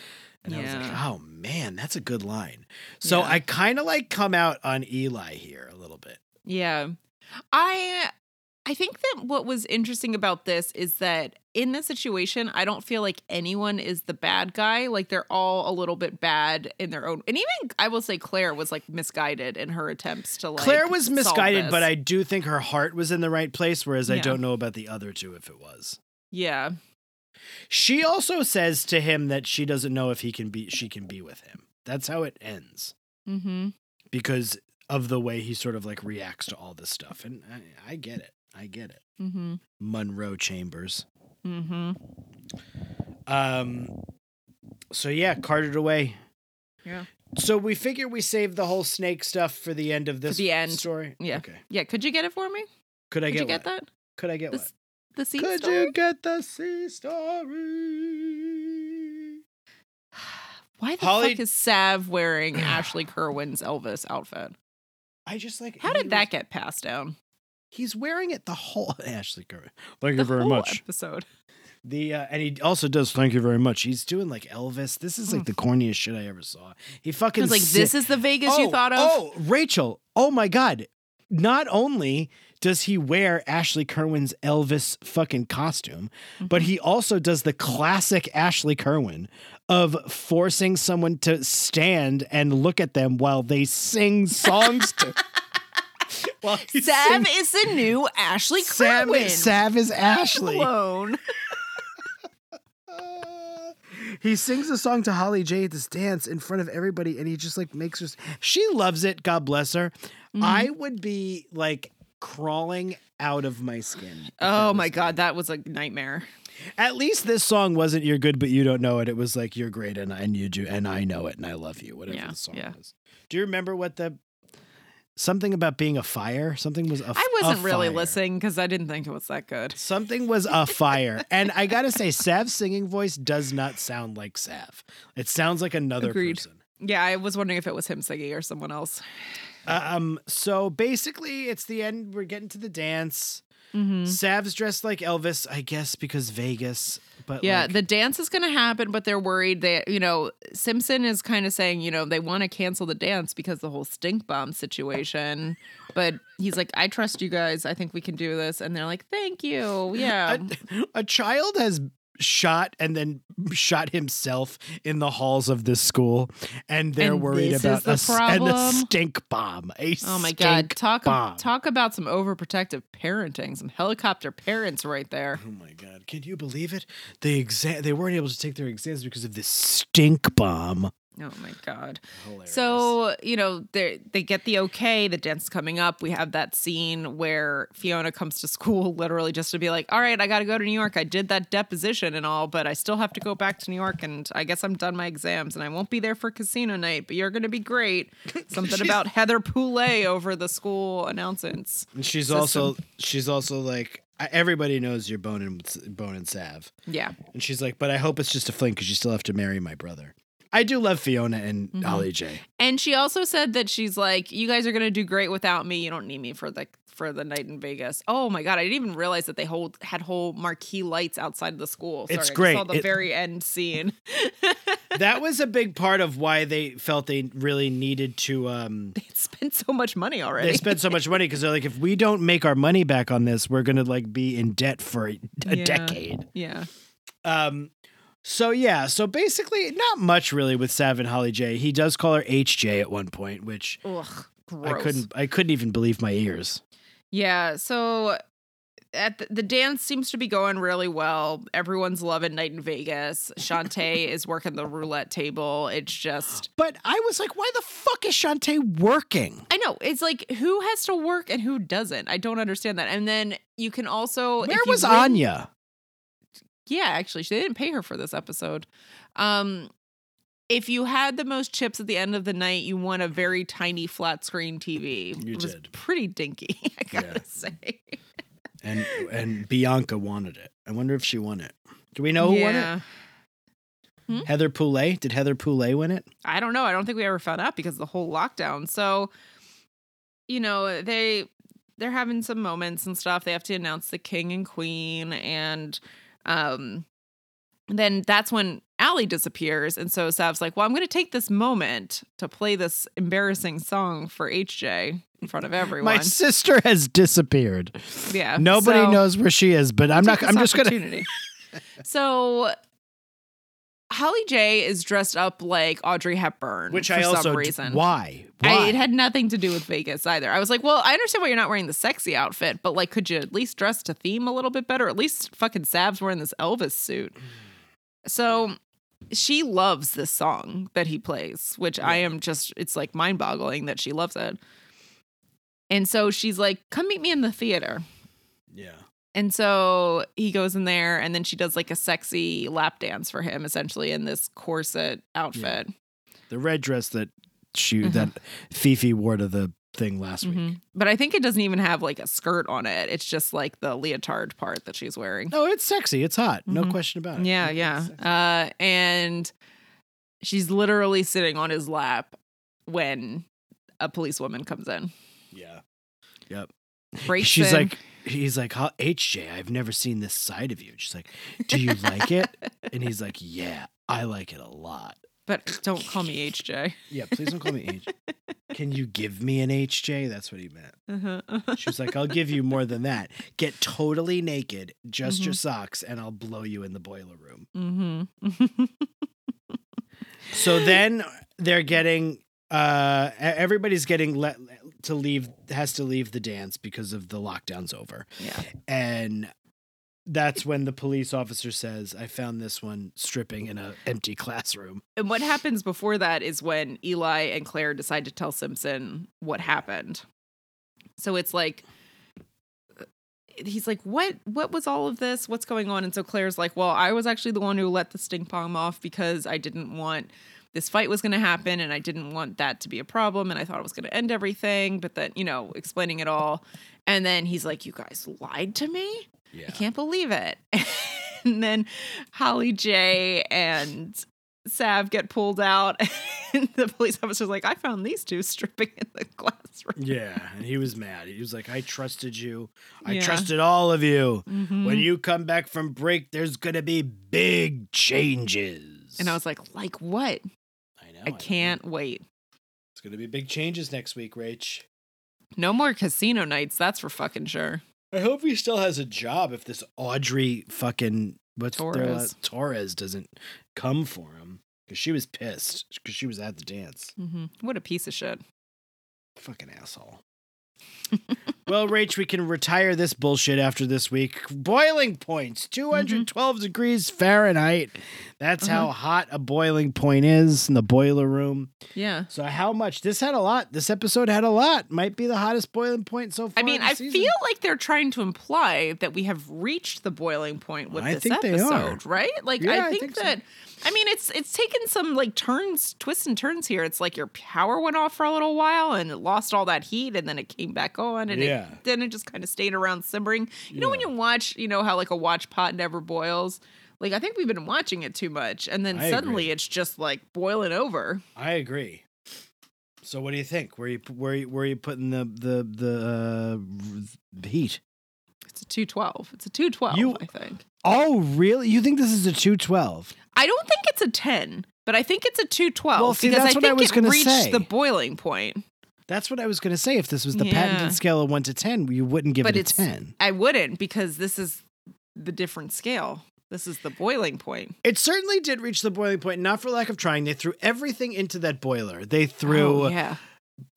And I was like, Yeah. oh man, that's a good line. So Yeah. I kind of like come out on Eli here a little bit. Yeah. I I think that what was interesting about this is that in this situation, I don't feel like anyone is the bad guy. Like they're all a little bit bad in their own. And even I will say Claire was like misguided in her attempts to like Claire was misguided, but. I do think her heart was in the right place, whereas I Yeah. don't know about the other two if it was. Yeah. She also says to him that she doesn't know if he can be she can be with him. That's how it ends. Mm-hmm. Because of the way he sort of like reacts to all this stuff. And I, I get it. I get it. Mm-hmm. Munro Chambers. Mm-hmm. Um so yeah, carted away. Yeah. So we figure we saved the whole snake stuff for the end of this the end. story. Yeah. Okay. Yeah. Could you get it for me? Could I Could get you get what? that? Could I get This- what? The sea Could story? you get the sea story? Why the Holly- fuck is Sav wearing Ashley Kerwin's Elvis outfit? I just like How did that was- get passed down? He's wearing it the whole Ashley Kerwin. Thank The whole Episode. The uh, and he also does thank you very much. He's doing like Elvis. This is like the corniest shit I ever saw. He fucking like, this is the Vegas you Oh, thought of? Oh, Rachel. Oh my god. Not only does he wear Ashley Kerwin's Elvis fucking costume, but Mm-hmm. he also does the classic Ashley Kerwin of forcing someone to stand and look at them while they sing songs to while he Sav sings- is the new Ashley Sam, Kerwin. Sav is Ashley. Alone. he sings a song to Holly J at this dance in front of everybody, and he just like makes her. She loves it. God bless her. Mm-hmm. I would be like crawling out of my skin. Oh my god, that was a nightmare. At least this song wasn't "You're good, but you don't know it." It was like "You're great, and I and you do, and I know it, and I love you." Whatever Yeah, the song yeah. was. Do you remember what the something about being a fire? Something was. A, I wasn't a really fire. listening because I didn't think it was that good. Something was a fire, and I gotta say, Sav's singing voice does not sound like Sav. It sounds like another Agreed. person. Yeah, I was wondering if it was him singing or someone else. Um. So basically, it's the end. We're getting to the dance. Mm-hmm. Sav's dressed like Elvis, I guess, because Vegas. But Yeah, like, the dance is going to happen, but they're worried that, you know, Simpson is kind of saying, you know, they want to cancel the dance because the whole stink bomb situation. But he's like, I trust you guys. I think we can do this. And they're like, thank you. Yeah. a, a child has shot and then shot himself in the halls of this school, and they're And worried about the a, and a stink bomb. A oh my God. Talk, bomb. talk about some overprotective parenting, some helicopter parents right there. Oh my god! Can you believe it? They exam they weren't able to take their exams because of this stink bomb. Oh my God. Hilarious. So, you know, they they get the okay, the dance coming up. We have that scene where Fiona comes to school literally just to be like, "All right, I got to go to New York. I did that deposition and all, but I still have to go back to New York and I guess I'm done my exams and I won't be there for casino night, but you're going to be great." Something about Heather Poulet over the school announcements. And she's system. also she's also like everybody knows you're bone and bone and Sav, Yeah. and she's like, but I hope it's just a fling because you still have to marry my brother. I do love Fiona and Mhm. Holly J. And she also said that she's like, "You guys are going to do great without me. You don't need me for the for the night in Vegas." Oh my god, I didn't even realize that they hold had whole marquee lights outside of the school. Sorry, It's I great. saw the It- very end scene. that was a big part of why they felt they really needed to um They spent so much money already. they spent so much money because they're like if we don't make our money back on this we're gonna like be in debt for a, a Yeah. decade yeah. um so yeah so basically not much really with sav and holly j he does call her hj at one point which Ugh. Gross. i couldn't i couldn't even believe my ears Yeah. So at the, the dance seems to be going really well. Everyone's loving Night in Vegas. Chantay is working the roulette table. It's just but i was like why the fuck is chantay working I know. It's like who has to work and who doesn't. I don't understand that. And then you can also where was win- anya Yeah, actually, they didn't pay her for this episode. Um if you had the most chips at the end of the night, you won a very tiny flat screen TV. You it was did. pretty dinky, I gotta Yeah. say. and and bianca wanted it i wonder if she won it do we know who won it Hmm? heather poulet did heather poulet win it I don't know. I don't think we ever found out because of the whole lockdown. So, you know, they they're having some moments and stuff. They have to announce the king and queen and um then that's when Allie disappears. And so Sav's like, Well, I'm gonna take this moment to play this embarrassing song for HJ in front of everyone. my sister has disappeared yeah. Nobody so- knows where she is, but I'm not. I'm just gonna. so Holly J is dressed up like Audrey Hepburn, Which for I also. some d- reason. Why? I, it had nothing to do with Vegas either. I was like, well, I understand why you're not wearing the sexy outfit, but like, could you at least dress to theme a little bit better? At least fucking Sav's wearing this Elvis suit. So she loves this song that he plays, which I am just, it's like mind boggling that she loves it. And so she's like, come meet me in the theater. yeah. And so he goes in there, and then she does like a sexy lap dance for him, essentially in this corset outfit. The red dress that she Mhm. that Fifi wore to the thing last week. Mhm. But I think it doesn't even have like a skirt on it. It's just like the leotard part that she's wearing. No, it's sexy. It's hot. No Mhm. question about it. Yeah, It's yeah. Uh, and she's literally sitting on his lap when a policewoman comes in. yeah. Breaks She's in. like, he's like, "Huh, HJ, I've never seen this side of you. She's like, do you like it? And he's like, yeah, I like it a lot. but don't call me HJ. Yeah, please don't call me H. Can you give me an HJ? That's what he meant. Uh-huh, uh-huh. She was like, I'll give you more than that. Get totally naked, just your Mhm. socks, and I'll blow you in the boiler room. Mhm. So then they're getting uh everybody's getting let to leave has to leave the dance because of the lockdown's over. yeah. And that's when the police officer says, I found this one stripping in an empty classroom. And what happens before that is when Eli and Claire decide to tell Simpson what happened. So it's like uh, he's like, "What? What was all of this? What's going on?" And so Claire's like, "Well, I was actually the one who let the stink bomb off because I didn't want this fight was going to happen, and I didn't want that to be a problem, and I thought it was going to end everything." But then, you know, explaining it all, and then he's like, "You guys lied to me. Yeah. I can't believe it." and then Holly J and Sav get pulled out, and the police officer's like, "I found these two stripping in the classroom." Yeah, and he was mad. He was like, "I trusted you. I Yeah. trusted all of you. Mhm. When you come back from break, there's gonna be big changes." And I was like, "Like what? I. I can't wait. It's gonna be big changes next week, Rach. No more casino nights. That's for fucking sure." I hope he still has a job if this Audrey fucking what's their Torres. Torres doesn't come for him because she was pissed because she was at the dance. Mm-hmm. What a piece of shit. Fucking asshole. well, Rach, we can retire this bullshit after this week. Boiling points, 212 mm-hmm. degrees Fahrenheit. That's how uh-huh. hot a boiling point is in the boiler room. Yeah. So, how much? This had a lot. This episode had a lot. Might be the hottest boiling point so far. I mean, I season. feel like they're trying to imply that we have reached the boiling point with I this think they are. episode, right? Like, Yeah, I I think, think so. that. I mean, it's it's taken some like turns, twists and turns here. It's like your power went off for a little while and it lost all that heat, and then it came back on, and Yeah. it, then it just kind of stayed around simmering. You know, when you watch, you know how like a watch pot never boils. Like I think we've been watching it too much, and then I suddenly agree. it's just like boiling over. I agree. So, what do you think? Where you where you, where are you putting the the the uh, heat? It's a two twelve. It's a two twelve. You- I think. Oh, really? You think this is a two twelve? I don't think it's a 10, but I think it's a 212 Well, see, because that's I what I think was it reached say. the boiling point. That's what I was going to say. If this was the Yeah. patented scale of one to ten, you wouldn't give But it a it's- ten. I wouldn't because this is the different scale. This is the boiling point. It certainly did reach the boiling point, not for lack of trying. They threw everything into that boiler. They threw Oh, yeah.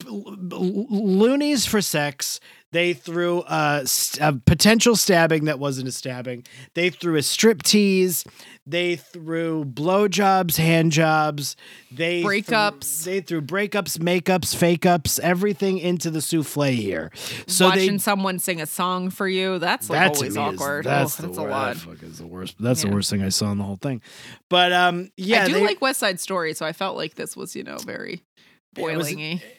l- l- loonies for sex. They threw a, a potential stabbing that wasn't a stabbing. They threw a strip tease. They threw blowjobs, hand jobs. They threw- Breakups. they threw breakups, makeups, fake ups, everything into the souffle here. So Watching they someone sing a song for you, that's like that always me is- awkward. that's oh, the that's a lot. That is the worst. That's the worst thing I saw in the whole thing. But um, yeah, I do they- like West Side Story, so I felt like this was, you know, very It was,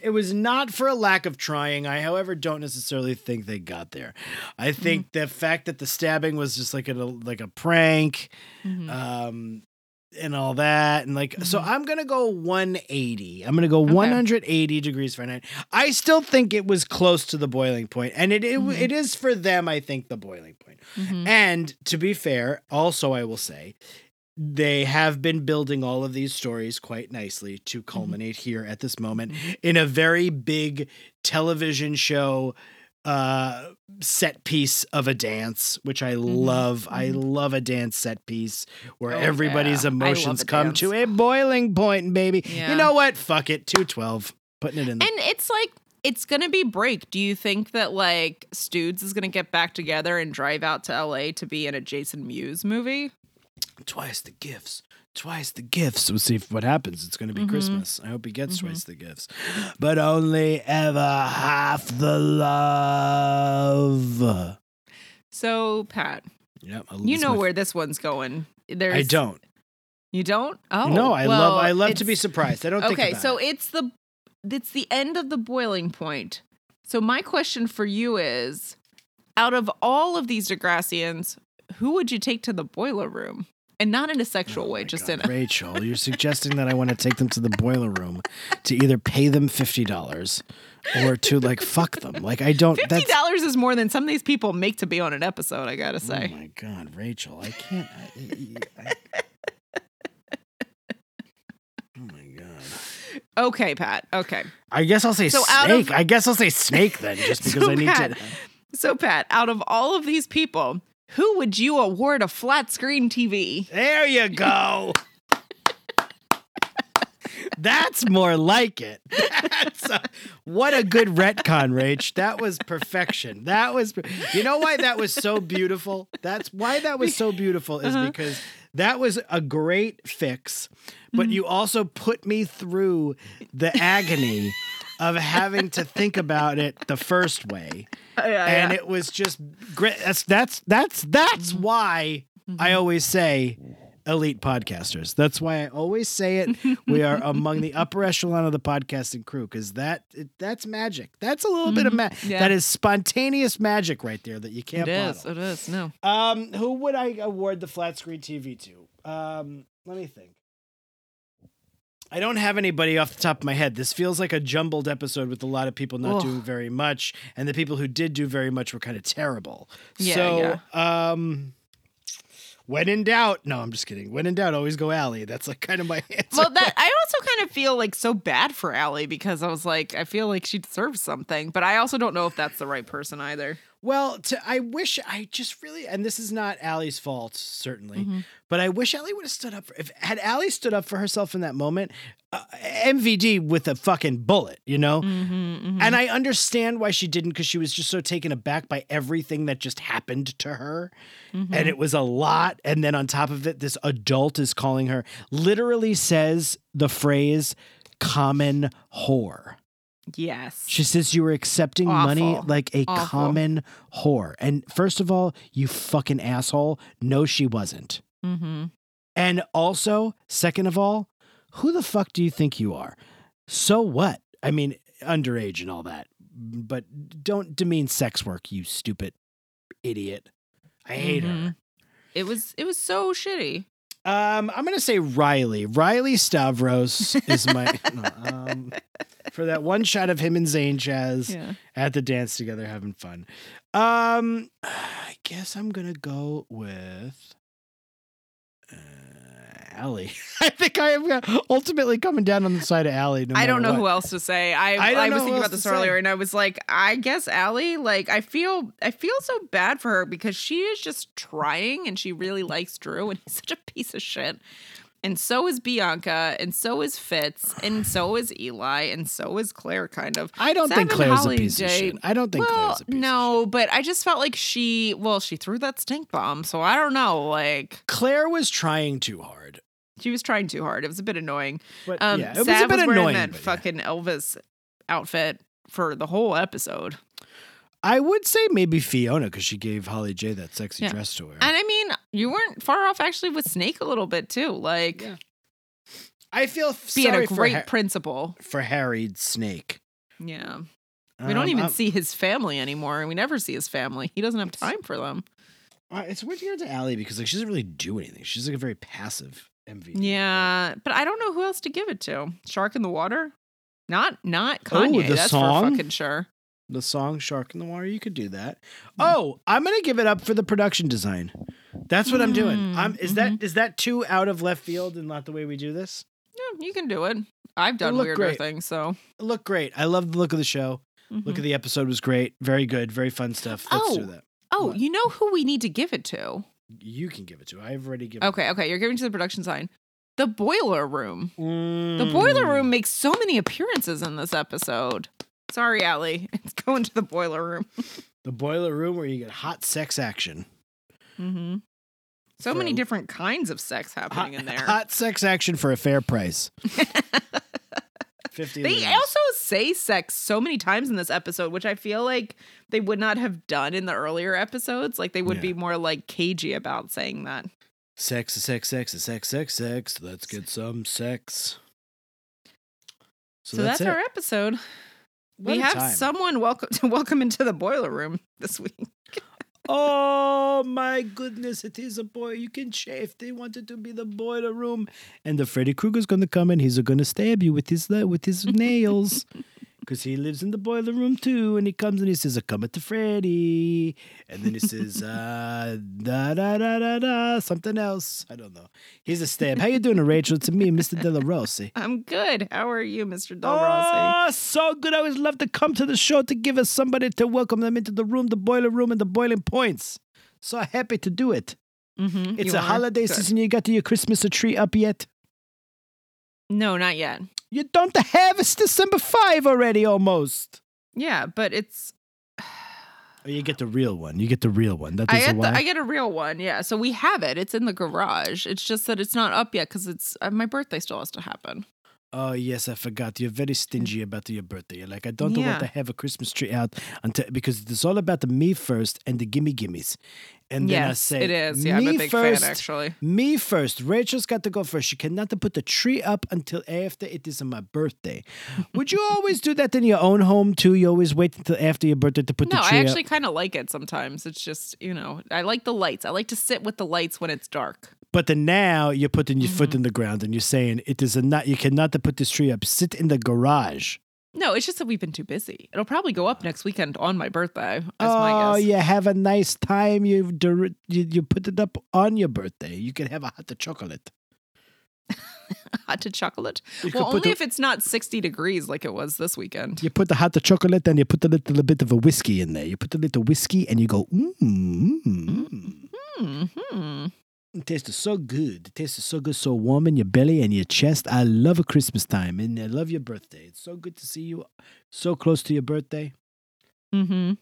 it was not for a lack of trying. I, however, don't necessarily think they got there. I Mm-hmm. think the fact that the stabbing was just like a like a prank, Mhm. um, and all that, and like so, Mhm. I'm gonna go 180. I'm gonna go Okay. 180 degrees Fahrenheit. I still think it was close to the boiling point, and it it, Mhm. it is for them. I think the boiling point. Mhm. And to be fair, also I will say, they have been building all of these stories quite nicely to mm-hmm. culminate here at this moment mm-hmm. in a very big television show uh set piece of a dance which i mm-hmm. love i love a dance set piece where Oh, everybody's yeah. Emotions come dance. to a boiling point baby Yeah. you know what fuck it 212 putting it in the And it's like it's gonna be break. Do you think that like Studes is gonna get back together and drive out to LA to be in a Jason Mewes movie? Twice the gifts twice the gifts we'll see if, what happens it's going to be Mhm. christmas i hope he gets Mhm. twice the gifts but only ever half the love So Pat, yep you know my- where this one's going. There's i don't You don't? Oh no i well, love i love to be surprised i don't think Okay, so it. it's the it's the end of the boiling point. So my question for you is out of all of these Degrassians, who would you take to the boiler room? And not in a sexual Oh way, just God, in a Rachel, you're suggesting that I want to take them to the boiler room to either pay them fifty dollars or to like fuck them. Like I don't. Fifty dollars is more than some of these people make to be on an episode. I gotta say. Oh my god, Rachel, I can't. I, I- oh my god. Okay, Pat. Okay. I guess I'll say So snake. of- I guess I'll say snake then, just because So I need Pat, to. So Pat, out of all of these people, who would you award a flat screen TV? There you go. That's more like it. A- what a good retcon, Rach. That was perfection. That was, you know why that was so beautiful? That's why that was so beautiful is Uh-huh. because that was a great fix, but Mm-hmm. you also put me through the agony of having to think about it the first way. yeah, and it was just great. That's that's that's that's Mm-hmm. why I always say elite podcasters. That's why I always say it. we are among the upper echelon of the podcasting crew because that it, that's magic. That's a little bit of magic. Mm-hmm. Yeah. That is spontaneous magic right there that you can't is. bottle. It is. No. Um, who would I award the flat screen TV to? Um, let me think. I don't have anybody off the top of my head. This feels like a jumbled episode with a lot of people not doing very much, and the people who did do very much were kind of terrible. Yeah, so, um, when in doubt, no, I'm just kidding. When in doubt, always go Allie. That's like kind of my answer. Well, that I also kind of feel like so bad for Allie because I was like, I feel like she deserves something, but I also don't know if that's the right person either. Well, to, I wish I just really, and this is not Allie's fault, certainly, Mm-hmm. but I wish Allie would have stood up for. If had Allie stood up for herself in that moment, uh, MVD with a fucking bullet, you know. Mm-hmm, And I understand why she didn't because she was just so taken aback by everything that just happened to her, Mm-hmm. and it was a lot. And then on top of it, this adult is calling her, literally says the phrase "common whore." Yes. She says you were accepting money like a Awful. common whore. And first of all, you fucking asshole. No, she wasn't. mm-hmm. And also, second of all, who the fuck do you think you are? So what? I mean, underage and all that. But don't demean sex work, you stupid idiot. I hate her. It was it was so shitty. Um, I'm gonna say Riley. Riley Stavros is my no, um, for that one shot of him and Zane Chaz Yeah. at the dance together having fun. Um, I guess I'm gonna go with uh, Allie. I think I am ultimately coming down on the side of Allie. No I don't know matter who else to say. I I I, was thinking about this say. earlier, and I was like, I guess Allie. Like, I feel I feel so bad for her because she is just trying, and she really likes Drew, and he's such a piece of shit. And so is Bianca, and so is Fitz, and so is Eli, and so is Claire. Kind of. I don't Sam think Claire's Holly a piece of shit. I don't think well, Claire's a piece of no, but I just felt like she. Well, she threw that stink bomb, so I don't know. Like Claire was trying too hard. she was trying too hard. It was a bit annoying. But Um, yeah, it was a bit was wearing annoying. that but yeah. fucking Elvis outfit for the whole episode. I would say maybe Fiona because she gave Holly J that sexy Yeah. dress to wear. And I mean, you weren't far off actually with Snake a little bit too. Like Yeah. I feel being sorry a for, great Ha- principal. for Harried Snake. Yeah. We don't Um, even I'm- see his family anymore, and we never see his family. He doesn't have time for them. Uh, it's weird to get to Allie because like she doesn't really do anything. She's like a very passive MVP. Yeah, but I don't know who else to give it to. Shark in the Water? Not not Oh, Kanye. the that's song? for fucking sure. The song "Shark in the Water," you could do that. Hmm. Oh, I'm gonna give it up for the production design. That's what I'm doing. Mm, I'm, is that is that too out of left field and not the way we do this? Yeah, you can do it. I've done look weirder great. things, so It looked great. I love the look of the show. Look Mhm. at the episode was great. Very good. Very fun stuff. Let's do Oh. that. Oh, you know who we need to give it to? You can give it to. I've already given. Okay, okay, you're giving to the production sign. The boiler room. Mm. The boiler room makes so many appearances in this episode. Sorry, Allie. It's going to the boiler room. The boiler room where you get hot sex action. Mm-hmm. So For many a- different kinds of sex happening hot, in there. hot sex action for a fair price. Fifty. They ladies. also say sex so many times in this episode, which I feel like they would not have done in the earlier episodes. Like they would Yeah. be more like cagey about saying that. sex, sex, sex, sex, sex, sex. Let's get some sex. So, that's, it. our episode. What we have time. someone welcome to welcome into the boiler room this week. Oh my goodness, it is a boy. You can chafe. They wanted to be the boiler room. And the Freddy Krueger's gonna come and he's gonna stab you with his with his nails. Cause he lives in the boiler room too, and he comes and he says, "I come to Freddy," and then he says, uh, "Da da da da da," something else. I don't know. He's a stab. How you doing, Rachel? It's me, Mr. De La Rossi. I'm good. How are you, Mr. Del Rossi? Oh, so good. I always love to come to the show to give us somebody to welcome them into the room, the boiler room, and the boiling points. So happy to do it. Mm-hmm. It's a holiday season. You got your Christmas tree up yet? No, not yet. You don't have it's December 5 already almost. Yeah, but it's Oh, you get the real one. You get the real one. That I get a the. I get a real one. Yeah, so we have it. It's in the garage. It's just that it's not up yet because it's uh, my birthday still has to happen. Oh yes, I forgot. You're very stingy about your birthday. You're like, I don't want to have a Christmas tree out until because it's all about the me first and the gimme gimmies. And then I yes, say, it is. Yeah, I'm a "Me big first, fan actually. Me first. Rachel's got to go first. She cannot put the tree up until after it is my birthday. Would you always do that in your own home too? You always wait until after your birthday to put No, the tree up. No, I actually kind of like it sometimes. It's just, you know, I like the lights. I like to sit with the lights when it's dark. But then now you're putting your Mm-hmm. foot in the ground and you're saying it is a not. You cannot put this tree up. Sit in the garage. No, it's just that we've been too busy. It'll probably go up next weekend on my birthday. Oh, my you have a nice time. You, you you put it up on your birthday. You can have a hot chocolate. Hot to chocolate. You Well, only the- if it's not 60 degrees like it was this weekend. You put the hot chocolate and you put a little bit of a whiskey in there. You put a little whiskey and you go, mmm. Mm. It tastes so good. It tastes so good, so warm in your belly and your chest. I love a Christmas time and I love your birthday. It's so good to see you so close to your birthday. Mm-hmm.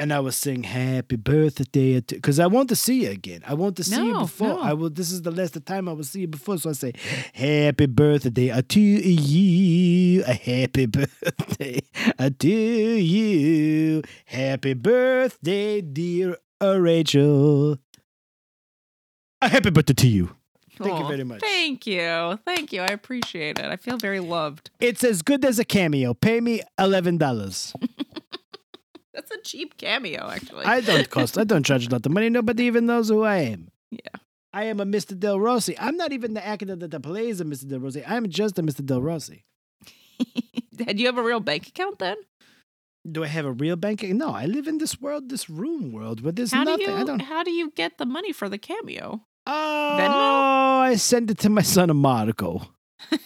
And I was saying happy birthday because I want to see you again. I want to see you before. no. I will. This is the last time I will see you before. So I say happy birthday to you. A happy birthday to you. Happy birthday, dear uh, Rachel. A happy birthday to you. Thank you very much. Thank you. Thank you. I appreciate it. I feel very loved. It's as good as a cameo. Pay me eleven dollars. That's a cheap cameo, actually. I don't cost. I don't charge a lot of money. Nobody even knows who I am. Yeah. I am a Mr. Del Rossi. I'm not even the actor that plays a Mr. Del Rossi. I'm just a Mr. Del Rossi. Did you have a real bank account then? Do I have a real bank? No, I live in this world, this room world, where there's How do nothing. you I don't. how do you get the money for the cameo? Oh, I sent it to my son Marco.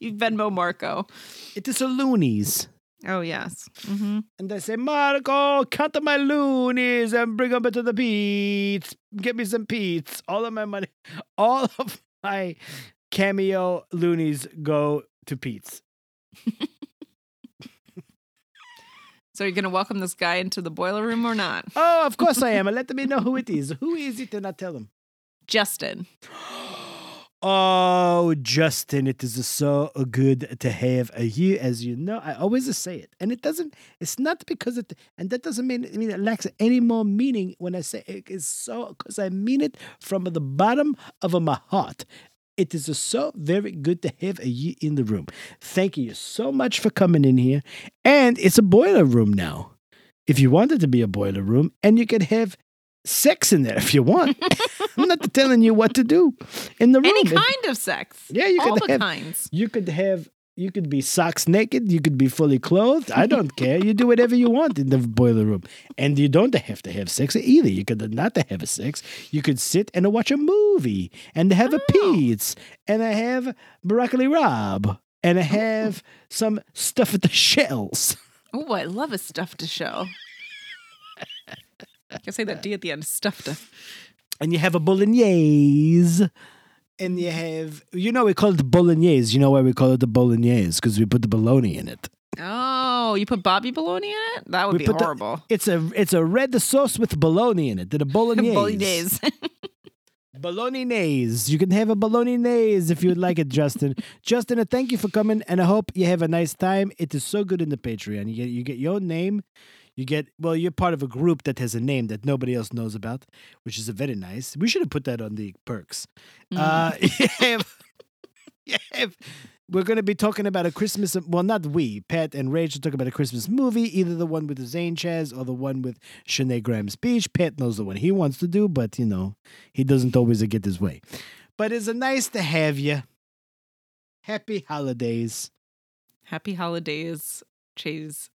You Venmo Marco. It is a loonies. Oh yes. Mm-hmm. And I say, Marco, cut my loonies and bring them to the Pete's. Get me some Pete's. All of my money, all of my cameo loonies go to Pete's. So you're gonna welcome this guy into the boiler room or not? Oh, of course I am. And let me know who it is. Who is it? And I tell them. Justin. Oh, Justin, it is so good to have you. As you know, I always say it, and it doesn't. It's not because it, and that doesn't mean. I mean, it lacks any more meaning when I say it is so. Because I mean it from the bottom of my heart. It is so very good to have you in the room. Thank you so much for coming in here, and it's a boiler room now. If you want it to be a boiler room, and you can have sex in there if you want. I'm not telling you what to do in the room. Any If- kind of sex. Yeah, you All could have- kinds. you could have you could be socks naked, you could be fully clothed. I don't care. You do whatever you want in the boiler room. And you don't have to have sex either. You could not have a sex. You could sit and watch a movie and have a Oh. pizza and I have broccoli rob and I have some stuff at the shells. Oh, I love a stuffed shell. I can say that D at the end. Stuffed. And you have a bolognese. And you have, you know, we call it the bolognese. You know why we call it the bolognese? Because we put the bologna in it. Oh, you put Bobby bologna in it? That would We be put the- horrible. It's a it's a red sauce with bologna in it. The bolognese. Bolognese. Bolognese. You can have a bolognese if you would like it, Justin. Justin, thank you for coming, and I hope you have a nice time. It is so good in the Patreon. You get you get your name. You get well. You're part of a group that has a name that nobody else knows about, which is a very nice. We should have put that on the perks. Mm. Uh, we're going to be talking about a Christmas. Well, not we, Pat and Rachel talk about a Christmas movie, either the one with the Zane Chaz or the one with Shanae Graham's Beach. Pat knows the one he wants to do, but you know he doesn't always get his way. But it's a nice to have you. Happy holidays. Happy holidays, Chase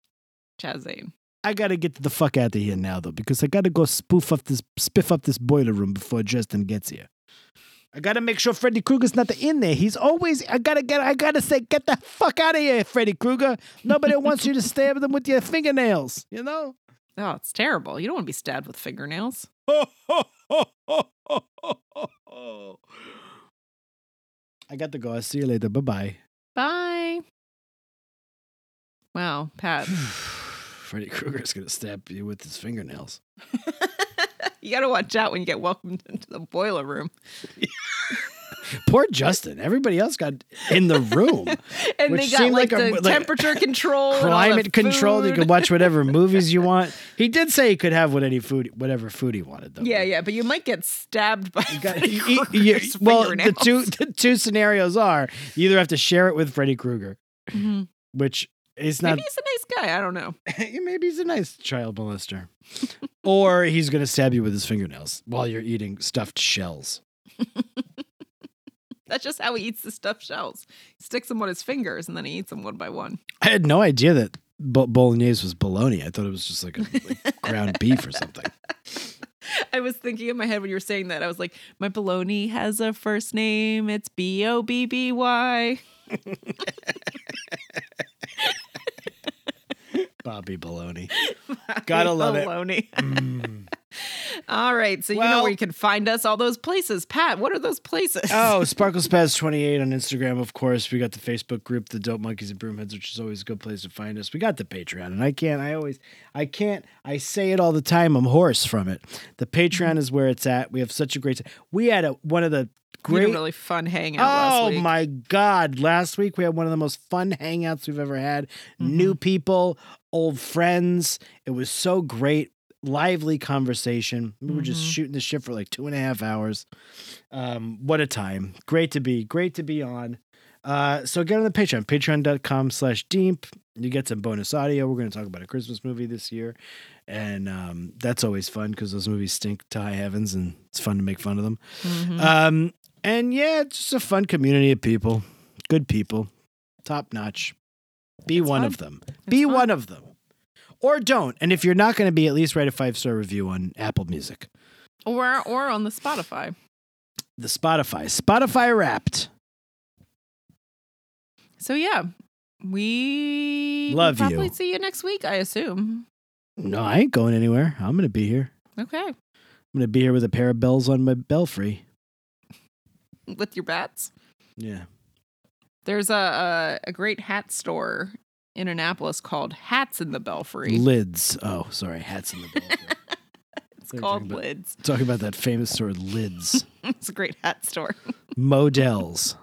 Chazane. I gotta get the fuck out of here now though, because I gotta go spoof up this spiff up this boiler room before Justin gets here. I gotta make sure Freddy Krueger's not in there. He's always I gotta get I gotta say, get the fuck out of here, Freddy Krueger. Nobody wants you to stab them with your fingernails, you know? Oh, it's terrible. You don't want to be stabbed with fingernails. I got to go. I'll see you later. Bye bye. Bye. Wow, Pat. Freddy Krueger's gonna stab you with his fingernails. you got to watch out when you get welcomed into the boiler room. Poor Justin. Everybody else got in the room. and Which they got seemed like, like a- the like temperature control, and all the Climate controlled. You could watch whatever movies you want. He did say he could have what any food, whatever food he wanted, though. Yeah, yeah, but you might get stabbed by got- Freddy you- you- well, the two the two scenarios are you either have to share it with Freddy Krueger, Mhm. which is not Maybe he's a nice guy. I don't know. maybe he's a nice child molester, or he's gonna stab you with his fingernails while you're eating stuffed shells. That's just how he eats the stuffed shells. He sticks them on his fingers and then he eats them one by one. I had no idea that bo- bolognese was bologna. I thought it was just like a like ground beef or something. I was thinking in my head when you were saying that, I was like, my bologna has a first name. It's B O B B Y. Bobby bologna. Gotta love it. Mm. All right. So you know where you can find us, all those places. Pat, what are those places? Oh, Sparklespazz 28 on Instagram, of course. We got the Facebook group, the Dope Monkeys and Broomheads, which is always a good place to find us. We got the Patreon, and I can't, I always, I can't, I say it all the time. I'm hoarse from it. The Patreon is where it's at. We have such a great time. We had a, one of the great. really fun hangout last Oh my God. Last week we had one of the most fun hangouts we've ever had. Mm-hmm. New people, old friends. It was so great. Lively conversation. We were just Mhm. shooting the shit for like two and a half hours. Um, what a time. Great to be, great to be on. Uh, so get on the Patreon, patreon.com slash DEEEMP. You get some bonus audio. We're going to talk about a Christmas movie this year. And um, that's always fun because those movies stink to high heavens and it's fun to make fun of them. Mhm. Um, and yeah, it's just a fun community of people, good people, top notch. Be It's one fun. of them. Be fun. one of them, or don't. And if you're not going to be, at least write a five star review on Apple Music, or or on the Spotify. the Spotify, Spotify Wrapped. So yeah, we Love you. probably see you next week. I assume. No, I ain't going anywhere. I'm going to be here. Okay, I'm going to be here with a pair of bells on my belfry. with your bats. Yeah. There's a, a a great hat store in Annapolis called Hats in the Belfry. Lids. Oh, sorry, hats in the belfry. it's called talking about- Lids. Talking about that famous store, Lids. it's a great hat store. Modell's.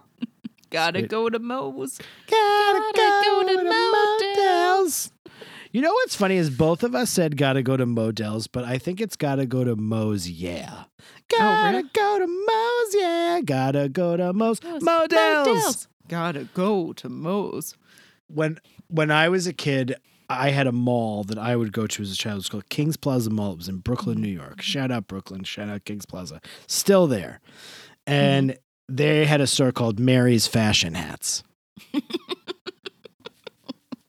Gotta Sweet. go to Moe's. Gotta, go to Modell's. You know what's funny is both of us said gotta go to Modell's, but I think it's gotta go to Mo's. Yeah. Oh, gotta really? go to Mo's. Yeah. Gotta go to Mo's. Moe's. Modell's. Modell's. Gotta go to Moe's. When when I was a kid, I had a mall that I would go to as a child. It was called Kings Plaza Mall. It was in Brooklyn, New York. Shout out Brooklyn. Shout out Kings Plaza. Still there. And they had a store called Mary's Fashion Hats.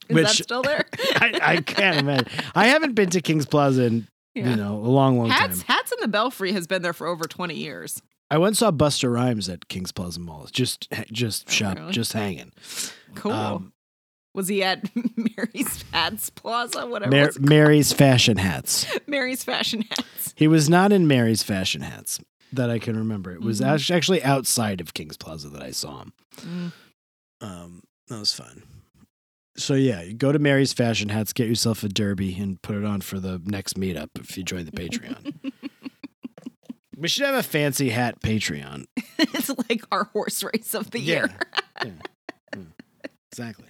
Is Which- that still there? I, I can't imagine. I haven't been to Kings Plaza in Yeah. you know a long, long Hats time. Hats in the Belfry has been there for over 20 years. I once saw Busta Rhymes at Kings Plaza Mall. Just, just Oh, shop, really? just hanging. Cool. Um, was he at Mary's Hats Plaza? Whatever. Mar- Mary's Fashion Hats. Mary's Fashion Hats. He was not in Mary's Fashion Hats that I can remember. It was Mhm. actually outside of Kings Plaza that I saw him. Mm. Um, that was fun. So yeah, you go to Mary's Fashion Hats, get yourself a derby, and put it on for the next meetup if you join the Patreon. we should have a fancy hat Patreon. it's like our horse race of the year. Yeah. Yeah. Exactly.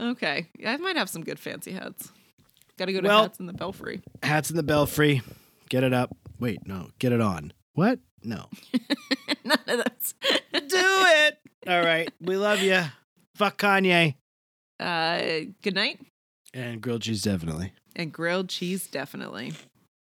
Okay. I might have some good fancy hats. Got to go to Well- Hats in the Belfry. Hats in the belfry. Get it up. Wait, no. Get it on. What? No. None of those. Do it. All right. We love you. Fuck Kanye. Uh, good night And grilled cheese, definitely. and grilled cheese, definitely.